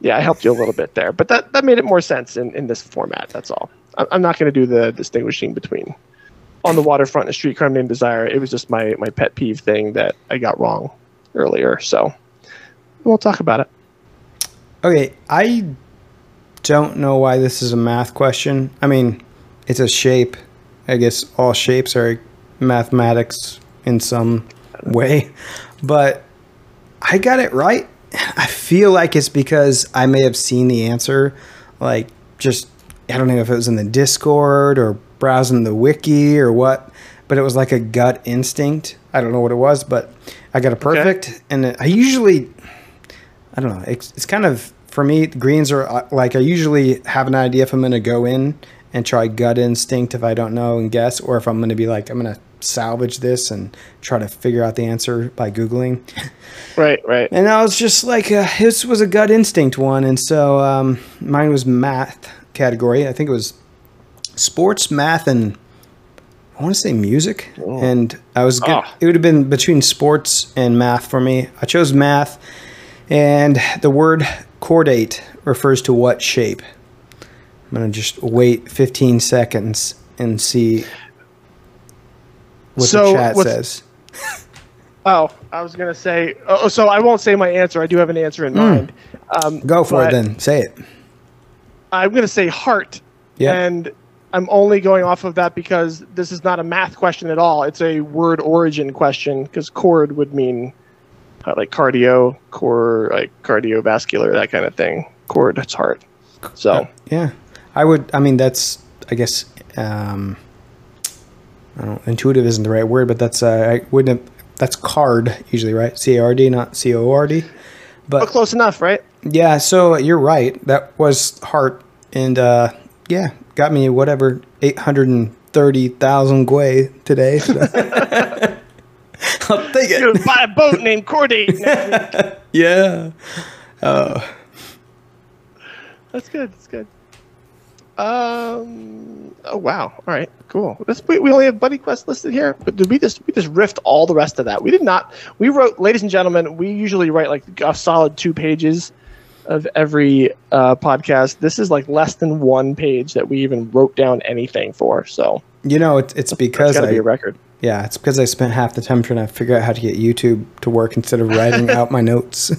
Yeah, I helped you a little bit there, but that that made it more sense in in this format. That's all. I'm not going to do the distinguishing between on the waterfront and streetcar named Desire. It was just my my pet peeve thing that I got wrong earlier. So we'll talk about it. Okay, I don't know why this is a math question. I mean, it's a shape. I guess all shapes are mathematics in some way, but I got it right. I feel like it's because I may have seen the answer, like just I don't know if it was in the Discord or browsing the wiki or what, but it was like a gut instinct. I don't know what it was, but I got a perfect. And I usually I don't know. It's, it's kind of for me. Greens are uh, like I usually have an idea if I'm going to go in and try gut instinct if I don't know and guess, or if I'm going to be like I'm going to salvage this and try to figure out the answer by googling. Right, right. And I was just like, uh, this was a gut instinct one, and so um, mine was math category. I think it was sports, math, and I want to say music. And I was good. Ah. It would have been between sports and math for me. I chose math, and the word cordate refers to what shape? I'm gonna just wait 15 seconds and see what So, the chat says. Oh, I was gonna say. Oh, so I won't say my answer. I do have an answer in mind. Um. Go for it then. Say it. I'm gonna say heart. Yeah. And I'm only going off of that because this is not a math question at all. It's a word origin question because chord would mean uh, like cardio, core, like cardiovascular, that kind of thing. Chord, it's heart. So Yeah, I would. I mean, that's. I guess. Um. Intuitive isn't the right word, but that's. Uh, I wouldn't. Have, that's card usually, right? C A R D, not C O R D. but But close enough, right? yeah, so you're right. That was heart, and uh, yeah, got me whatever eight hundred and thirty thousand Gwei today. So. I'll take it. gonna buy a boat named Corday. Yeah. Oh, That's good. That's good. Um. Oh wow. All right. Cool. This, we, we only have Buddy Quest listed here, but did we just we just riffed all the rest of that? We did not. We wrote, ladies and gentlemen. We usually write like a solid two pages of every uh, podcast. This is like less than one page that we even wrote down anything for. So you know, it, it's it's because I be a record. yeah, it's because I spent half the time trying to figure out how to get YouTube to work instead of writing out my notes.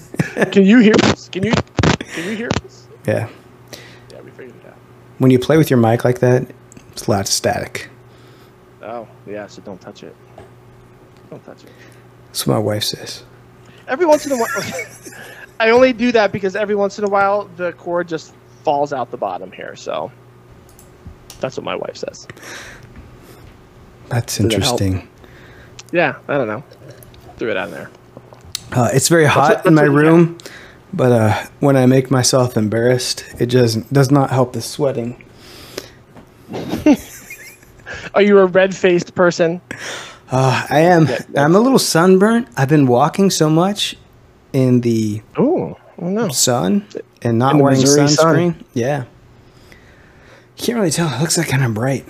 Can you hear this? Can you can you hear this? yeah. Yeah, we figured it out. When you play with your mic like that, it's a lot of static. Oh yeah. So don't touch it. Don't touch it. That's what my wife says. Every once in a while, I only do that because every once in a while the cord just falls out the bottom here. So that's what my wife says. That's that help? interesting. Yeah, I don't know. Threw it out there. Uh, it's very hot what- in my that's room, but uh, when I make myself embarrassed, it just does not help the sweating. Are you a red faced person? Uh, I am. I'm a little sunburnt. I've been walking so much in the Oh, no. sun and not wearing Missouri sun. sunscreen. Yeah. You can't really tell. It looks like kind of bright,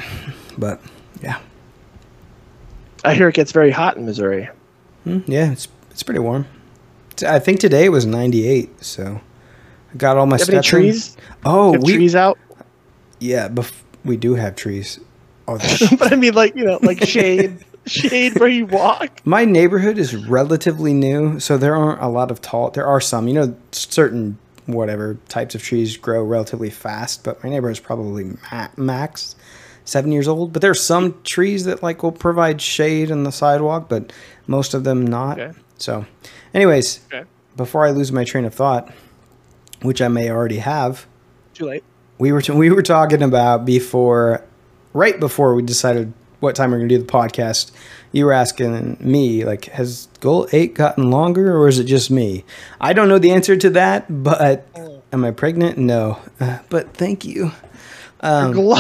but yeah, I hear it gets very hot in Missouri. Mm, yeah. It's it's pretty warm. I think today it was 98, so I got all my You have any steps in. trees? Oh, we trees out? yeah, bef- we do have trees. Oh, but I mean, like you know, like shade, shade where you walk. My neighborhood is relatively new, so there aren't a lot of tall. There are some, you know, certain whatever types of trees grow relatively fast, but my neighborhood is probably ma- max seven years old. But there's some trees that like will provide shade on the sidewalk, but most of them not. Okay. So, anyways, Okay. before I lose my train of thought, which I may already have, Too late. we were we were talking about before, right before we decided what time we are going to do the podcast. You were asking me like, has goal eight gotten longer, or is it just me? I don't know the answer to that, but am I pregnant? No, uh, but thank you. Um.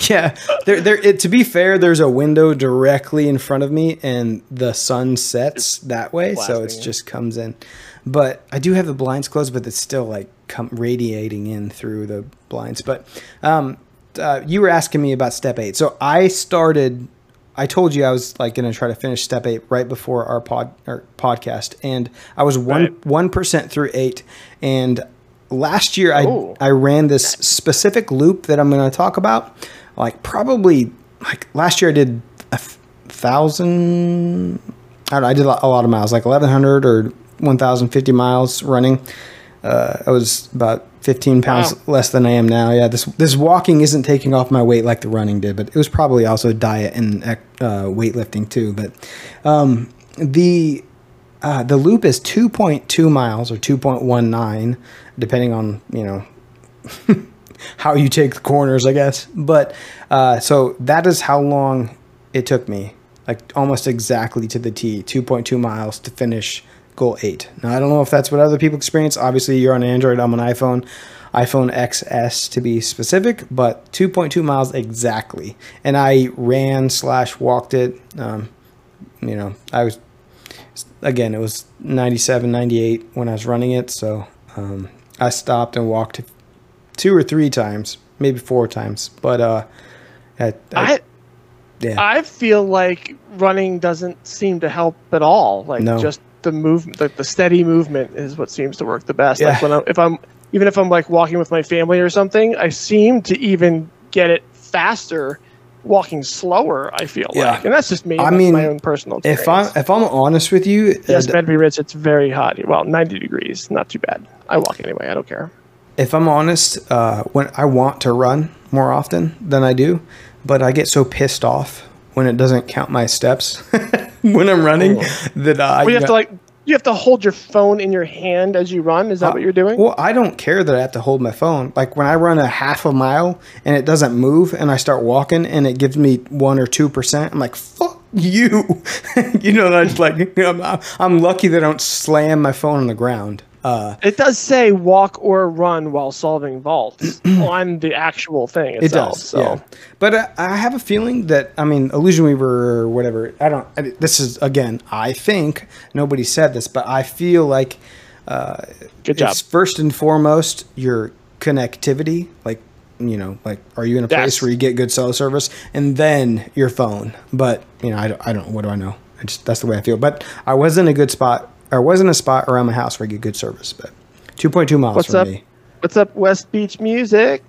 yeah, there, there. It, to be fair, there's a window directly in front of me, and the sun sets that way, so it just comes in. But I do have the blinds closed, but it's still like come radiating in through the blinds. But um, uh, you were asking me about step eight, so I started. I told you I was like going to try to finish step eight right before our pod our podcast, and I was one one percent through eight, and last year. I I ran this specific loop that I'm going to talk about. Like probably like last year I did a thousand. I don't know. I did a lot- of miles, like 1100 or 1050 miles running. Uh, I was about 15 pounds Wow. less than I am now. Yeah, this this walking isn't taking off my weight like the running did, but it was probably also diet and uh, weightlifting too. But um, the uh, the loop is 2.2 miles or 2.19, depending on you know how you take the corners, I guess. But uh, so that is how long it took me, like almost exactly to the T, 2.2 miles to finish goal eight. Now I don't know if that's what other people experience. Obviously, you're on Android. I'm on iPhone, iPhone XS to be specific, but 2.2 miles exactly. And I ran slash walked it. Um, you know, I was again, it was 97, 98 when I was running it. So um, I stopped and walked two or three times, maybe four times. But uh, I, I, I yeah, I feel like running doesn't seem to help at all. Like No. just the movement, the, the steady movement is what seems to work the best. Like Yeah. when I, if I'm even if I'm like walking with my family or something, I seem to even get it faster walking slower. I feel Yeah. like, and that's just me. I mean, my own personal. if I'm if I'm honest with you, yes, uh, Medby Ridge, it's very hot. Well, 90 degrees, not too bad. I walk anyway. I don't care. If I'm honest, uh, when I want to run more often than I do, but I get so pissed off when it doesn't count my steps when I'm running that I Oh. Well, you have to like you have to hold your phone in your hand as you run. Is that what you're doing? Well, I don't care that I have to hold my phone. Like when I run a half a mile and it doesn't move, and I start walking and it gives me one or two percent, I'm like, "Fuck you!" you know, that's like I'm, I'm lucky that I don't slam my phone on the ground. Uh, It does say walk or run while solving vaults on the actual thing it does, so. yeah. But uh, I have a feeling that I mean, Illusion Weaver or whatever. I don't. I, this is again. I think nobody said this, but I feel like Good job. it's first and foremost your connectivity. Like, you know, like are you in a place where you get good cell service, and then your phone. But you know, I don't. I don't. What do I know? I just that's the way I feel. But I was in a good spot. Or wasn't a spot around my house where I get good service. But two point two miles What's from up? me. What's up, West Beach Music?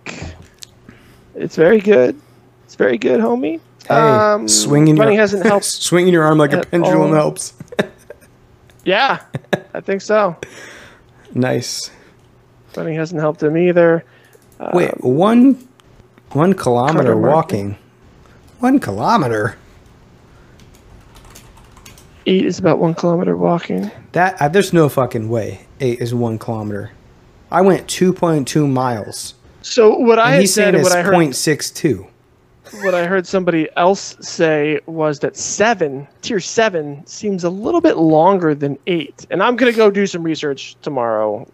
It's very good. It's very good, homie. Hey, um, swinging running your hasn't helped. swinging your arm like a pendulum all. helps. Yeah, I think so. Nice. Running hasn't helped him either. Wait, um, one one kilometer walking. One kilometer. Eight is about one kilometer walking. That uh, there's no fucking way. Eight is one kilometer. I went two point two miles. So what I he's said saying what I heard point six two. What I heard somebody else say was that seven, tier seven, seems a little bit longer than eight. And I'm gonna go do some research tomorrow.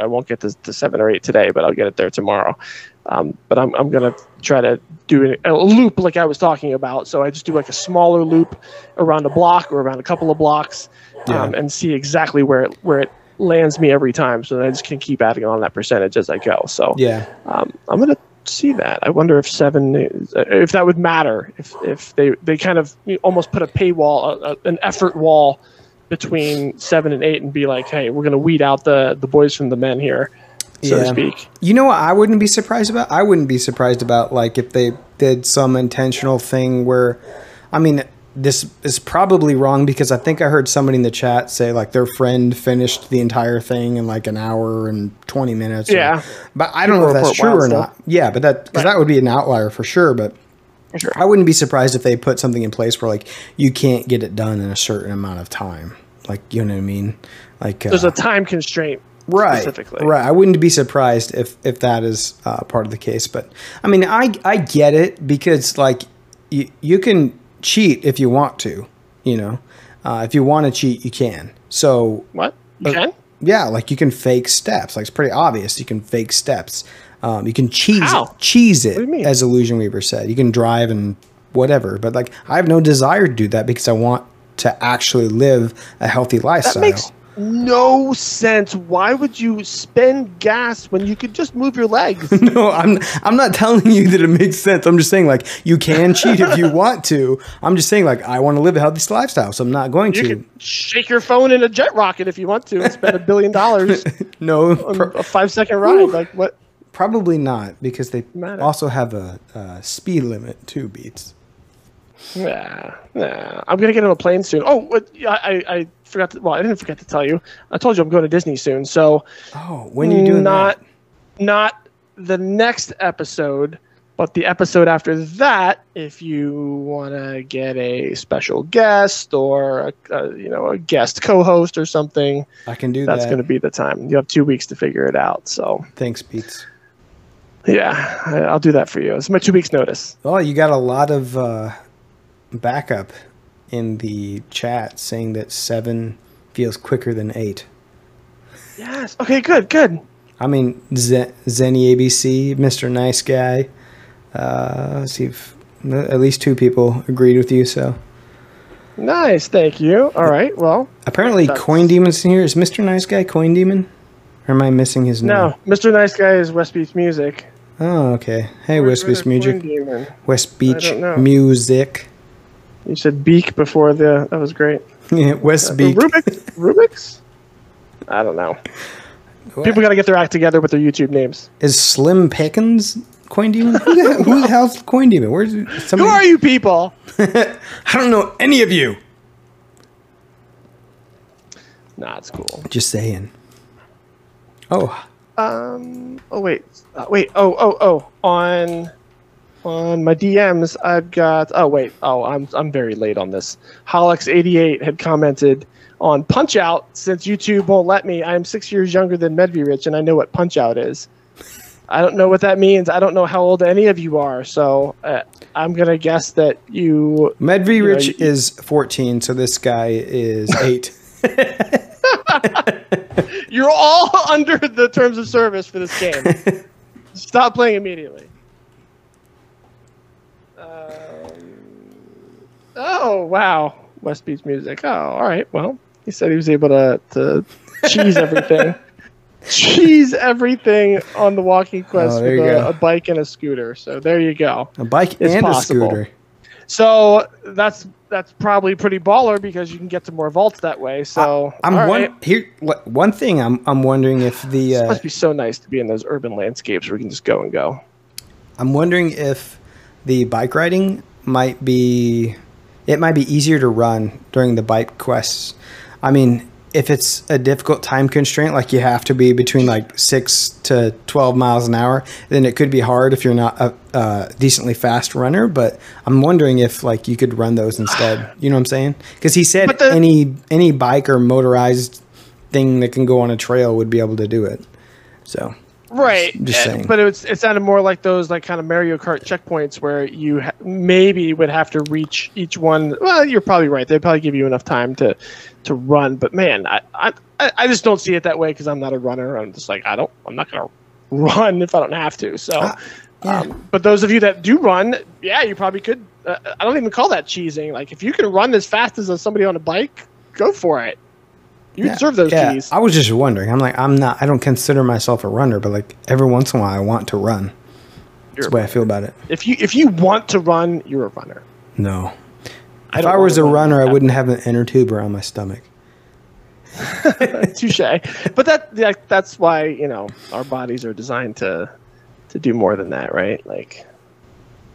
I won't get to, to seven or eight today, but I'll get it there tomorrow. Um, but I'm I'm gonna try to do a, loop like I was talking about. So I just do like a smaller loop around a block or around a couple of blocks, um, Yeah. and see exactly where it where it lands me every time. So I just can keep adding on that percentage as I go. So Yeah. um, I'm gonna see that. I wonder if seven, uh, if that would matter. If if they they kind of almost put a paywall, a, a, an effort wall between seven and eight, and be like, hey, we're gonna weed out the the boys from the men here, so to speak. You know what I wouldn't be surprised about? I wouldn't be surprised about like if they did some intentional thing where I mean this is probably wrong because I think I heard somebody in the chat say like their friend finished the entire thing in like an hour and 20 minutes. or- Yeah. but I don't know if that's true or wild not. Yeah, but that Right. that would be an outlier for sure, but For sure. I wouldn't be surprised if they put something in place where like you can't get it done in a certain amount of time. Like, you know what I mean? Like uh, There's a time constraint right specifically. right i wouldn't be surprised if if that is uh, part of the case but i mean i i get it because like you you can cheat if you want to you know? Uh, if you want to cheat you can. So What? You can? yeah like you can fake steps. Like it's pretty obvious you can fake steps. Um, you can cheese How? it cheese it do you mean? as illusion weaver said. You can drive and whatever but like i have no desire to do that because i want to actually live a healthy That lifestyle. makes no sense. Why would you spend gas when you could just move your legs? No, I'm I'm not telling you that it makes sense. I'm just saying like you can cheat if you want to. I'm just saying like I want to live a healthy lifestyle, so I'm not going You to. could shake your phone in a jet rocket if you want to and spend a billion dollars no, pro- a five second ride. Like what? probably not because they Matter. also have a, uh speed limit too. Beats. Nah, nah. I'm gonna get on a plane soon. Oh, what, yeah, I, I forgot. To, well, I didn't forget to tell you. I told you I'm going to Disney soon. So Oh, when are you doing not, that? not the next episode, but the episode after that. If you want to get a special guest or a, a, you know a guest co-host or something, I can do that's that. going to be the time. You have two weeks to figure it out. So Thanks, Beats. yeah, I'll do that for you. It's my two weeks notice. Oh, you got a lot of uh, backup in the chat saying that seven feels quicker than eight. Yes. Okay. Good. Good. I mean, Zen- Zenny ABC, Mr. Nice Guy. Uh, let's see if at least two people agreed with you. So Nice. Thank you. All right. Well. apparently, That's- Coin Demon's in here. Is Mr. Nice Guy Coin Demon? Or am I missing his name? No, Mr. Nice Guy is West Beach Music. Oh, okay. Hey, West Beach Music. West Beach don't Music. said Beak before the. That was great. Yeah, West beak. Rubik. Rubik's. I don't know. People got to get their act together with their YouTube names. Is Slim Pickens Coin Demon? Who the, who the hell's Coin Demon? Where's somebody? Who are you people? I don't know any of you. Nah, it's cool. Just saying. Oh, Um. Oh wait. Uh, wait. Oh. Oh. Oh. On. On my DMs, I've got. Oh wait. Oh, I'm I'm very late on this. Holix88 had commented on Punch Out. Since YouTube won't let me, I am six years younger than Medvirich, and I know what Punch Out is. I don't know what that means. I don't know how old any of you are, so uh, I'm gonna guess that you. Medvi Rich you- is 14, so this guy is 8. You're all under the terms of service for this game. Stop playing immediately. Um, oh wow, West Beach music. Oh, all right. Well, he said he was able to to cheese everything. cheese everything on the walking quest Oh, with a, a bike and a scooter. So there you go. A bike It's and possible. a scooter. So that's that's probably pretty baller because you can get to more vaults that way. So I'm one right. here. One thing I'm I'm wondering if the It uh, must be so nice to be in those urban landscapes where you can just go and go. I'm wondering if the bike riding might be it might be easier to run during the bike quests. I mean, if it's a difficult time constraint, like you have to be between like six to twelve miles an hour, then it could be hard if you're not a, a decently fast runner. But I'm wondering if like you could run those instead. You know what I'm saying? Because he said the- any any bike or motorized thing that can go on a trail would be able to do it. So Right, Just saying. but it was it sounded more like those like kind of Mario Kart checkpoints where you ha- maybe would have to reach each one. Well, you're probably right. They'd probably give you enough time to to run. But man, I I, I just don't see it that way because I'm not a runner. I'm just like I don't. I'm not gonna run if I don't have to. So. Ah, yeah. Um, but those of you that do run, yeah, you probably could. Uh, I don't even call that cheesing. Like if you can run as fast as somebody on a bike, go for it. You Yeah, deserve those yeah. cheese. I was just wondering. I'm like, I'm not. I don't consider myself a runner, but like every once in a while, I want to run. That's You're the way I feel about it. If you if you want to run, you're a runner. No, I if I was a run. runner, I wouldn't have an inner tube around my stomach. touche. But that yeah, that's why you know our bodies are designed to to do more than that, right? Like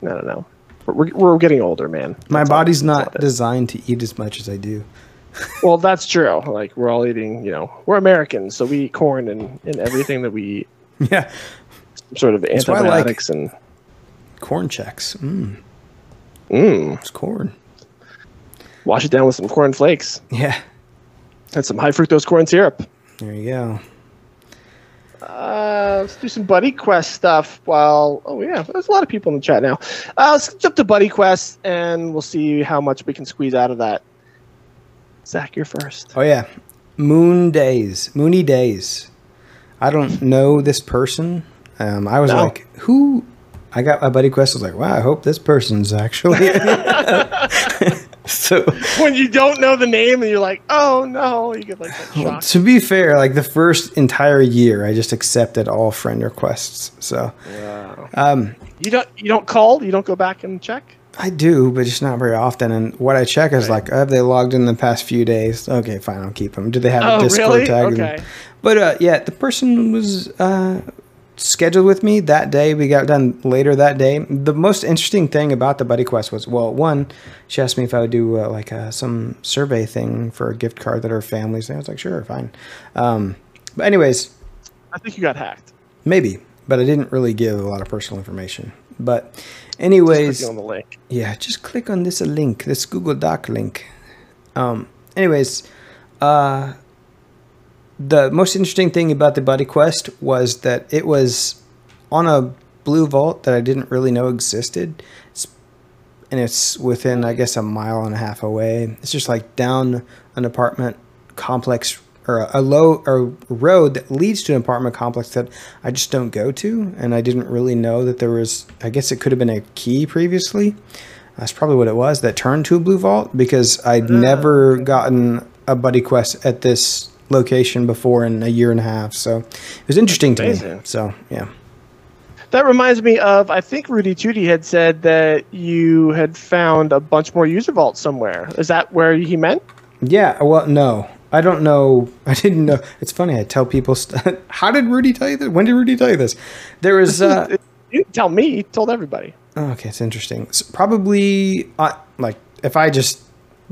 I don't know. We're, we're, we're getting older, man. My That's all- body's not all is. designed to eat as much as I do. Well, that's true. Like we're all eating. You know, we're Americans, so we eat corn and, and everything that we eat. Yeah, Some sort of why I like- antibiotics and corn checks. Mmm. mm, it's corn. wash it down with some corn flakes Yeah, and some high fructose corn syrup. there you go. Uh, let's do some Buddy Quest stuff. While oh yeah, there's a lot of people in the chat now. Uh, let's jump to Buddy Quest and we'll see how much we can squeeze out of that. Zach, you're first. Oh yeah, Moon Days, Moony Days. I don't know this person. Um, I was No. like, who? I got my buddy quest. I was like, wow, I hope this person's actually. so When you don't know the name and you're like, oh no, you get like that shock. to be fair, like the first entire year, I just accepted all friend requests. So Wow. um, You don't you don't call. You don't go back and check. I do, but just not very often. And what I check is like, have they logged in the past few days? Okay, fine, I'll keep them. Do they have a Oh, Discord really? tag? Okay. But uh, yeah, the person was uh, scheduled with me that day. We got done later that day. The most interesting thing about the buddy quest was, well, one, she asked me if I would do uh, like uh, some survey thing for a gift card that her family's. And I was like, sure, fine. Um, but anyways, I think you got hacked. maybe, but I didn't really give a lot of personal information. But anyways, on the link. yeah, just click on this link, this Google Doc link. Um, anyways, uh, the most interesting thing about the Buddy Quest was that it was on a blue vault that I didn't really know existed. It's, and it's within, I guess, a mile and a half away. It's just like down an apartment complex or a, a low or road that leads to an apartment complex that I just don't go to, and I didn't really know that there was. I guess it could have been a key previously. That's probably what it was that turned to a blue vault because I'd mm. never gotten a buddy quest at this location before in a year and a half. So it was interesting to me. So yeah. That reminds me of I think Rudy Tooty had said that you had found a bunch more user vaults somewhere. Is that where he meant? Yeah, well, no. I don't know. I didn't know. It's funny. I tell people, st- how did Rudy tell you this? When did Rudy tell you this? There is. uh, You didn't tell me. He told everybody. oh, okay, it's interesting. So probably, uh, like, if I just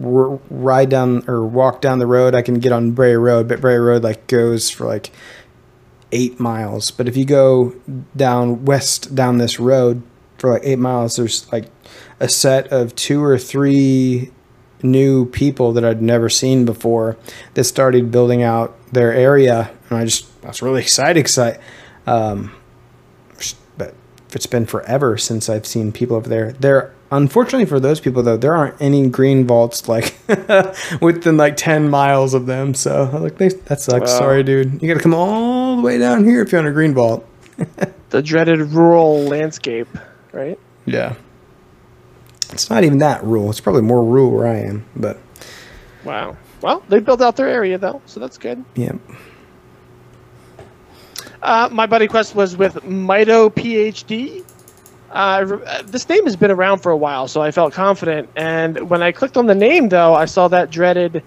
r- ride down or walk down the road, I can get on Bray Road, but Bray Road, like, goes for like eight miles. But if you go down west down this road for like eight miles, there's like a set of two or three new people that I'd never seen before that started building out their area, and I just I was really excited. Cause I, um, but it's been forever since I've seen people over there. There Unfortunately for those people, though, there aren't any green vaults like within like ten miles of them. So like that sucks. Wow. Sorry, dude. You got to come all the way down here if you want a green vault. The dreaded rural landscape, right? Yeah. It's not even that rural. It's probably more rural where I am, but Wow. Well, they built out their area though, so that's good. yeah. Uh, my buddy quest was with Mito PhD. Uh, uh, this name has been around for a while, so I felt confident. And when I clicked on the name, though, I saw that dreaded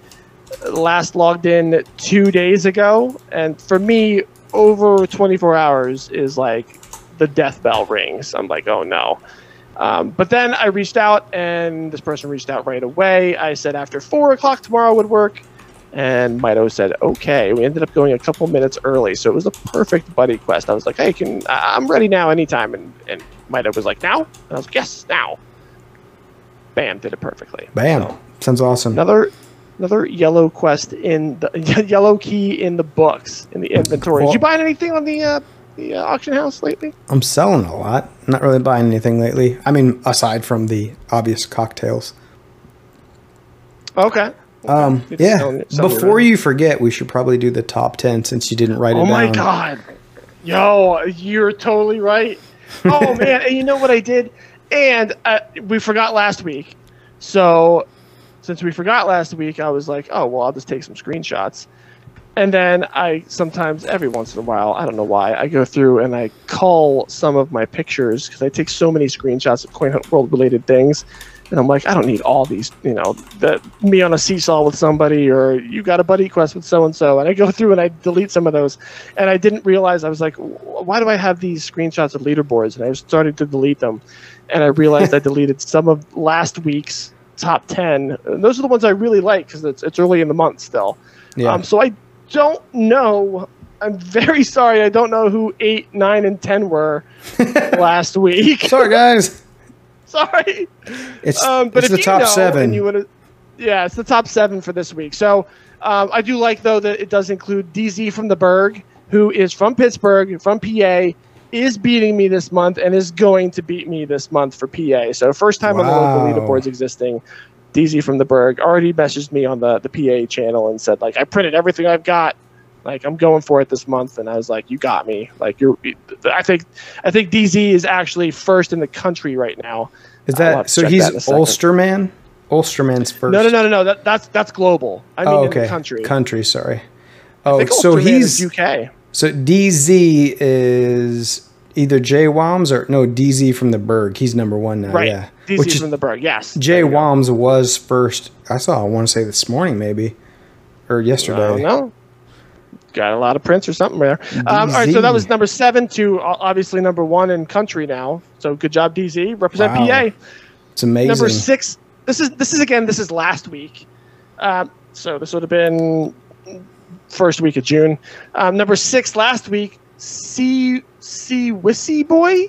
last logged in two days ago. And for me, over 24 hours is like the death bell rings. I'm like, oh no. Um, but then I reached out, and this person reached out right away. I said after four o'clock tomorrow would work, and Mito said okay. We ended up going a couple minutes early, so it was a perfect buddy quest. I was like, hey, can I'm ready now, anytime. And and Mito was like, now, and I was like, yes, now. Bam, did it perfectly. Bam. Sounds awesome. Another another yellow quest in the yellow key in the books in the inventory. Well- Did you buy anything on the uh, the uh, auction house lately? I'm selling a lot. Not really buying anything lately. I mean, aside from the obvious cocktails. Okay. Um, yeah. selling selling Before around. you forget, we should probably do the top ten since you didn't write it Oh down. my god. Yo, you're totally right. Oh man, and you know what I did? And uh, we forgot last week. So since we forgot last week, I was like, oh well, I'll just take some screenshots. And then I sometimes, every once in a while, I don't know why, I go through and I call some of my pictures because I take so many screenshots of Coin Hunt World related things. And I'm like, I don't need all these, you know, the me on a seesaw with somebody or you got a buddy quest with so and so. And I go through and I delete some of those. And I didn't realize I was like, why do I have these screenshots of leaderboards? And I started to delete them. And I realized I deleted some of last week's top 10. And those are the ones I really like because it's, it's early in the month still. Yeah. Um, so I don't know. I'm very sorry. I don't know who 8, 9, and 10 were last week. Sorry, guys. sorry. It's, Um, but it's the top know, seven. you would, yeah, it's the top seven for this week. So um, I do like though that it does include DZ from the Berg, who is from Pittsburgh, from PA, is beating me this month and is going to beat me this month for PA. So first time on the Wow. local leaderboards existing. DZ from the Berg already messaged me on the the PA channel and said like I printed everything I've got. Like I'm going for it this month, and I was like, "You got me!" Like you're, I think, I think DZ is actually first in the country right now. Is that so? He's that in a second. Ulsterman. Ulsterman's first. No, no, no, no, no. That, that's that's global. I mean, Oh, in okay. the country. Country. Sorry. Oh, so he's UK. so DZ is either Jay Wams or no DZ from the Berg. He's number one now. Right. Yeah. DZ Which is from the Berg. Yes. Jay you go. Was first. I saw. I want to say this morning maybe, or yesterday. I don't know. Got a lot of prints or something there. Um, all right, so that was number seven to obviously number one in country now. So good job, DZ. Represent Wow. PA. It's amazing. Number six. This is this is again. This is last week. Um, so this would have been first week of June. Um, number six last week. C C Wissy Boy.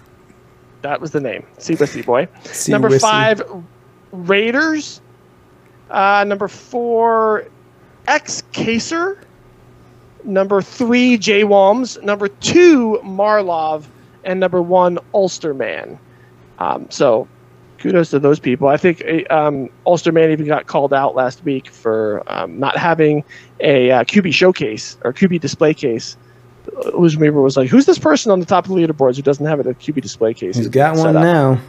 that was the name. C Wissy Boy. See number Wissy. five, Raiders. Uh, number four, X Caser. Number three, J Walms. Number two, Marlov. And number one, Ulsterman. Um, so kudos to those people. I think uh, um, Ulsterman even got called out last week for um, not having a uh, QB showcase or QB display case. Whose was like, "Who's this person on the top of the leaderboards who doesn't have a QB display case?" He's got one up?" now.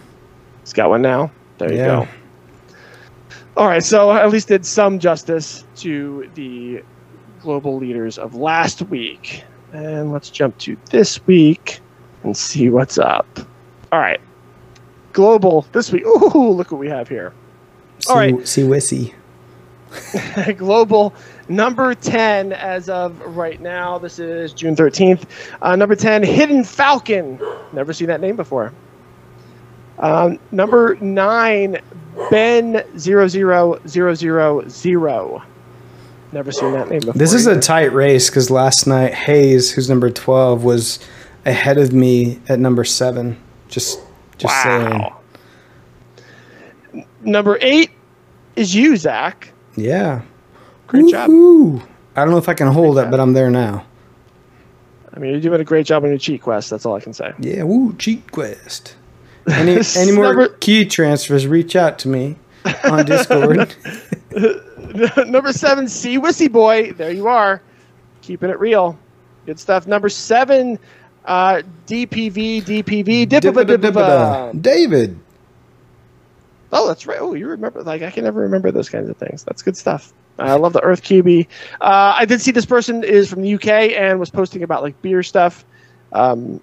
He's got one now. There you go. All right, so I at least did some justice to the global leaders of last week. And let's jump to this week and see what's up. All right. Global this week. Ooh, look what we have here. See, All right. see Wissy. global number 10 as of right now. This is June 13th. Uh, number 10, Hidden Falcon. Never seen that name before. Um, number 9, Ben 00000. Never seen that name before. This is a tight race because last night Hayes, who's number twelve, was ahead of me at number seven. Just, just saying. wow. Number 8 is you, Zach. Yeah. Great job. Woo-hoo. I don't know if I can hold it, but I'm there now. I mean, you're doing a great job on your cheat quest. That's all I can say. Yeah. Woo. Cheat quest. Any any more Number- key transfers? Reach out to me on Discord. Number seven, C Wissy Boy. There you are. Keeping it real. Good stuff. Number seven, uh, DPV, DPV, Dippa. David. Oh, that's right. Oh, you remember? Like I can never remember those kinds of things. That's good stuff. I love the Earth QB. Uh, I did see this person is from the UK and was posting about like beer stuff. Um,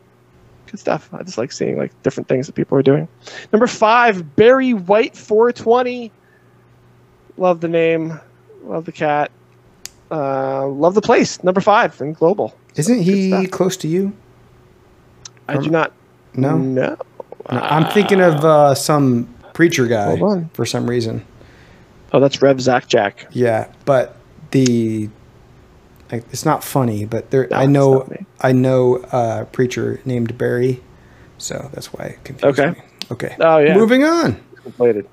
good stuff. I just like seeing like different things that people are doing. Number five, Barry White 420. Love the name. Love the cat. Uh, love the place. Number five in global. Isn't he close to you? I do not No. know. I'm thinking of uh, some preacher guy for some reason. Oh, that's Rev Zach Jack. Yeah, but the like, it's not funny, but there No, I know. I know a preacher named Barry, so that's why it confused Okay. me. Okay. Oh, yeah. Moving on. completed.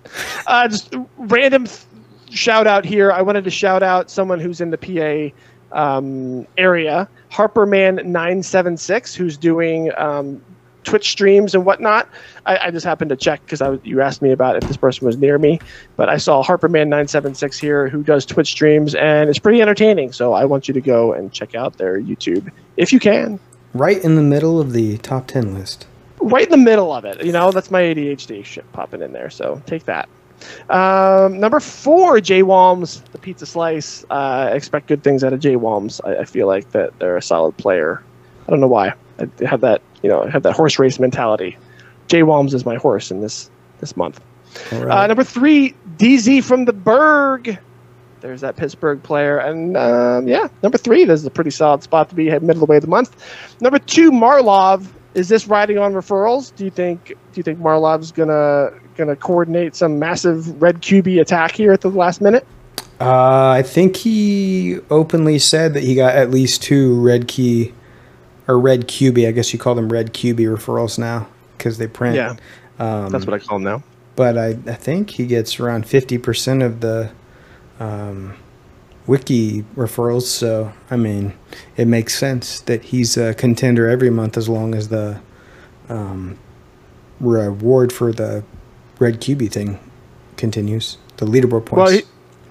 Uh, just random th- shout out here. I wanted to shout out someone who's in the PA um, area, Harperman976, who's doing um, Twitch streams and whatnot. I, I just happened to check because you asked me about if this person was near me, but I saw Harperman976 here who does Twitch streams and it's pretty entertaining. So I want you to go and check out their YouTube if you can. Right in the middle of the top ten list. right in the middle of it. You know, that's my ADHD shit popping in there. So take that. Um, number four, J Walms, the pizza slice. Uh, expect good things out of J Walms. I, I feel like that they're a solid player. I don't know why. I have that, you know, I have that horse race mentality. Jay Walms is my horse in this this month. All Uh, number three, DZ from the Berg. There's that Pittsburgh player, and um, yeah, number three. This is a pretty solid spot to be at middle of the way of the month. Number two, Marlov. Is this riding on referrals? Do you think? Do you think Marlov's gonna gonna coordinate some massive red QB attack here at the last minute? Uh, I think he openly said that he got at least two red key or red QB. I guess you call them red QB referrals now because they print. Yeah, Um, that's what I call them now. but I, I think he gets around 50% of the um, wiki referrals. So, I mean, it makes sense that he's a contender every month as long as the um, reward for the red QB thing continues. The leaderboard points. Well, he,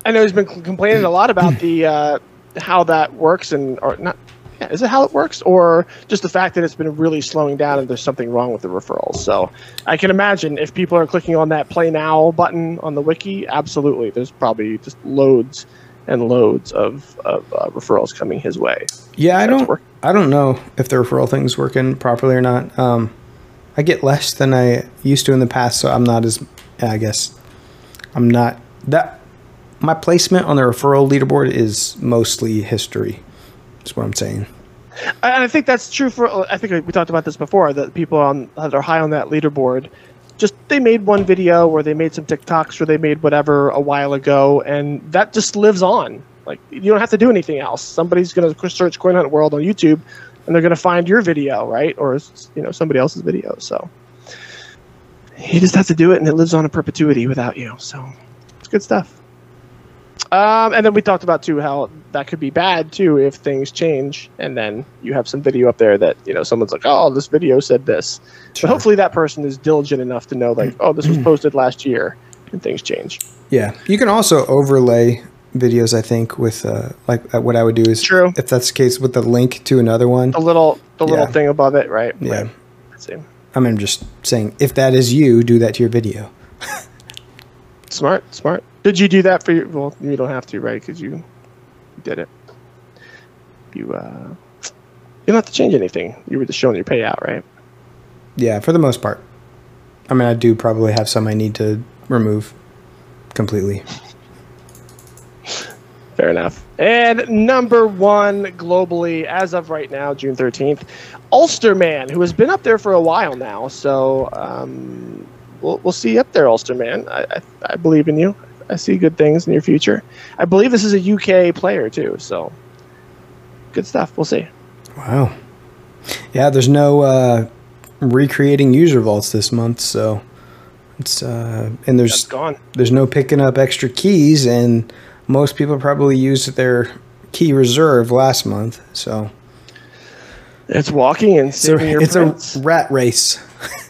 I know he's been complaining a lot about the uh, how that works, and or not. Yeah, is it how it works, or just the fact that it's been really slowing down and there's something wrong with the referrals? So I can imagine if people are clicking on that play now button on the wiki, absolutely, there's probably just loads and loads of, of uh, referrals coming his way. yeah, I don't. I don't know if the referral thing's working properly or not. Um, I get less than I used to in the past, so I'm not as. I guess I'm not that. My placement on the referral leaderboard is mostly history. Is what I'm saying. And I think that's true for. Uh, I think we talked about this before. That people on that are high on that leaderboard, just they made one video or they made some TikToks or they made whatever a while ago, and that just lives on. Like you don't have to do anything else. Somebody's gonna search Coin Hunt World on YouTube, and they're gonna find your video, right, or you know somebody else's video. So you just have to do it, and it lives on in perpetuity without you. So it's good stuff. Um, and then we talked about too how that could be bad too if things change, and then you have some video up there that you know someone's like, "Oh, this video said this." Sure. But hopefully that person is diligent enough to know, like, "Oh, this was posted last year," and things change. Yeah, you can also overlay videos. I think with uh, like uh, what I would do is True. if that's the case with the link to another one. The little, the little thing above it, right? Yeah, Right. Let's see. I mean, I'm just saying if that is you, do that to your video. Smart, smart. Did you do that for your? Well, you don't have to, right? Because you did it. You uh, you don't have to change anything. You were just showing your payout, right? Yeah, for the most part. I mean, I do probably have some I need to remove completely. Fair enough. And number one globally, as of right now, June 13th, Ulsterman, who has been up there for a while now. So um, we'll, we'll see you up there, Ulsterman. I, I, I believe in you. I see good things in your future. I believe this is a UK player, too. So good stuff. We'll see. Wow. Yeah, there's no uh, recreating user vaults this month, so it's uh, and That's there's gone. there's no picking up extra keys, and most people probably used their key reserve last month, so It's walking and it's a, it's a rat race.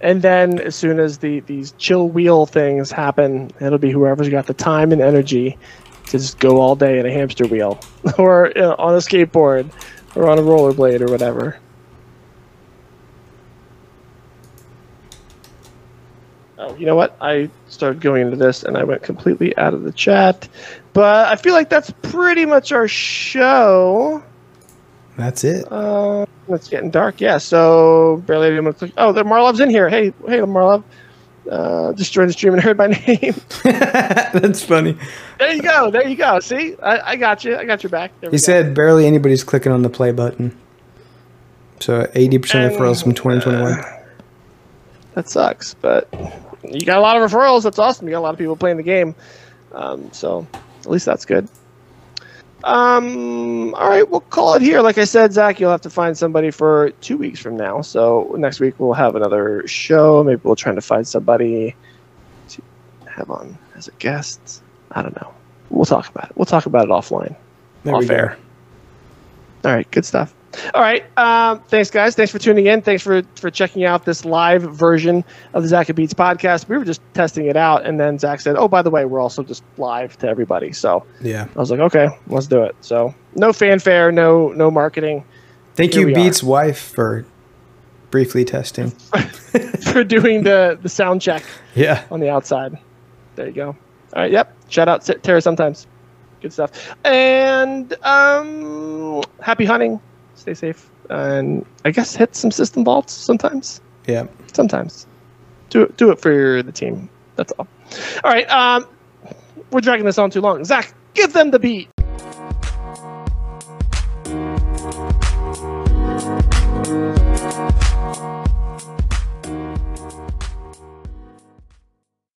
and then as soon as the these chill wheel things happen, it'll be whoever's got the time and energy to just go all day in a hamster wheel, or you know, on a skateboard, or on a rollerblade, or whatever. Oh, you know what? I started going into this and I went completely out of the chat. But I feel like that's pretty much our show. That's it. Uh, it's getting dark. Yeah, so barely anyone click. Oh, the Marlov's in here. Hey, hey, Marlov. Uh, just joined the stream and heard my name. That's funny. there you go. There you go. See, I, I got you. I got your back. There He said barely anybody's clicking on the play button. So 80% of referrals from 2021. that sucks, but you got a lot of referrals. That's awesome. You got a lot of people playing the game. Um, so at least that's good. Um, all right, we'll call it here. Like I said, Zach, you'll have to find somebody for two weeks from now. So next week we'll have another show. Maybe we'll try to find somebody to have on as a guest. I don't know. We'll talk about it. We'll talk about it offline. There Off air. All right, good stuff. All right, um, thanks guys. Thanks for tuning in. Thanks for for checking out this live version of the Zach and Beats podcast. We were just testing it out, and then Zach said, "Oh, by the way, we're also just live to everybody." So Yeah. I was like, "Okay, let's do it." So no fanfare, no no marketing Thank Here you, Beats' wife, for briefly testing. for doing the the sound check Yeah. on the outside. There you go. All right, yep. Shout out to Tara sometimes. Good stuff. And um, happy hunting. Stay safe. And I guess hit some system vaults sometimes. Yeah. Sometimes. Do it, do it for the team. That's all. All right. Um, we're dragging this on too long. Zach, give them the beat.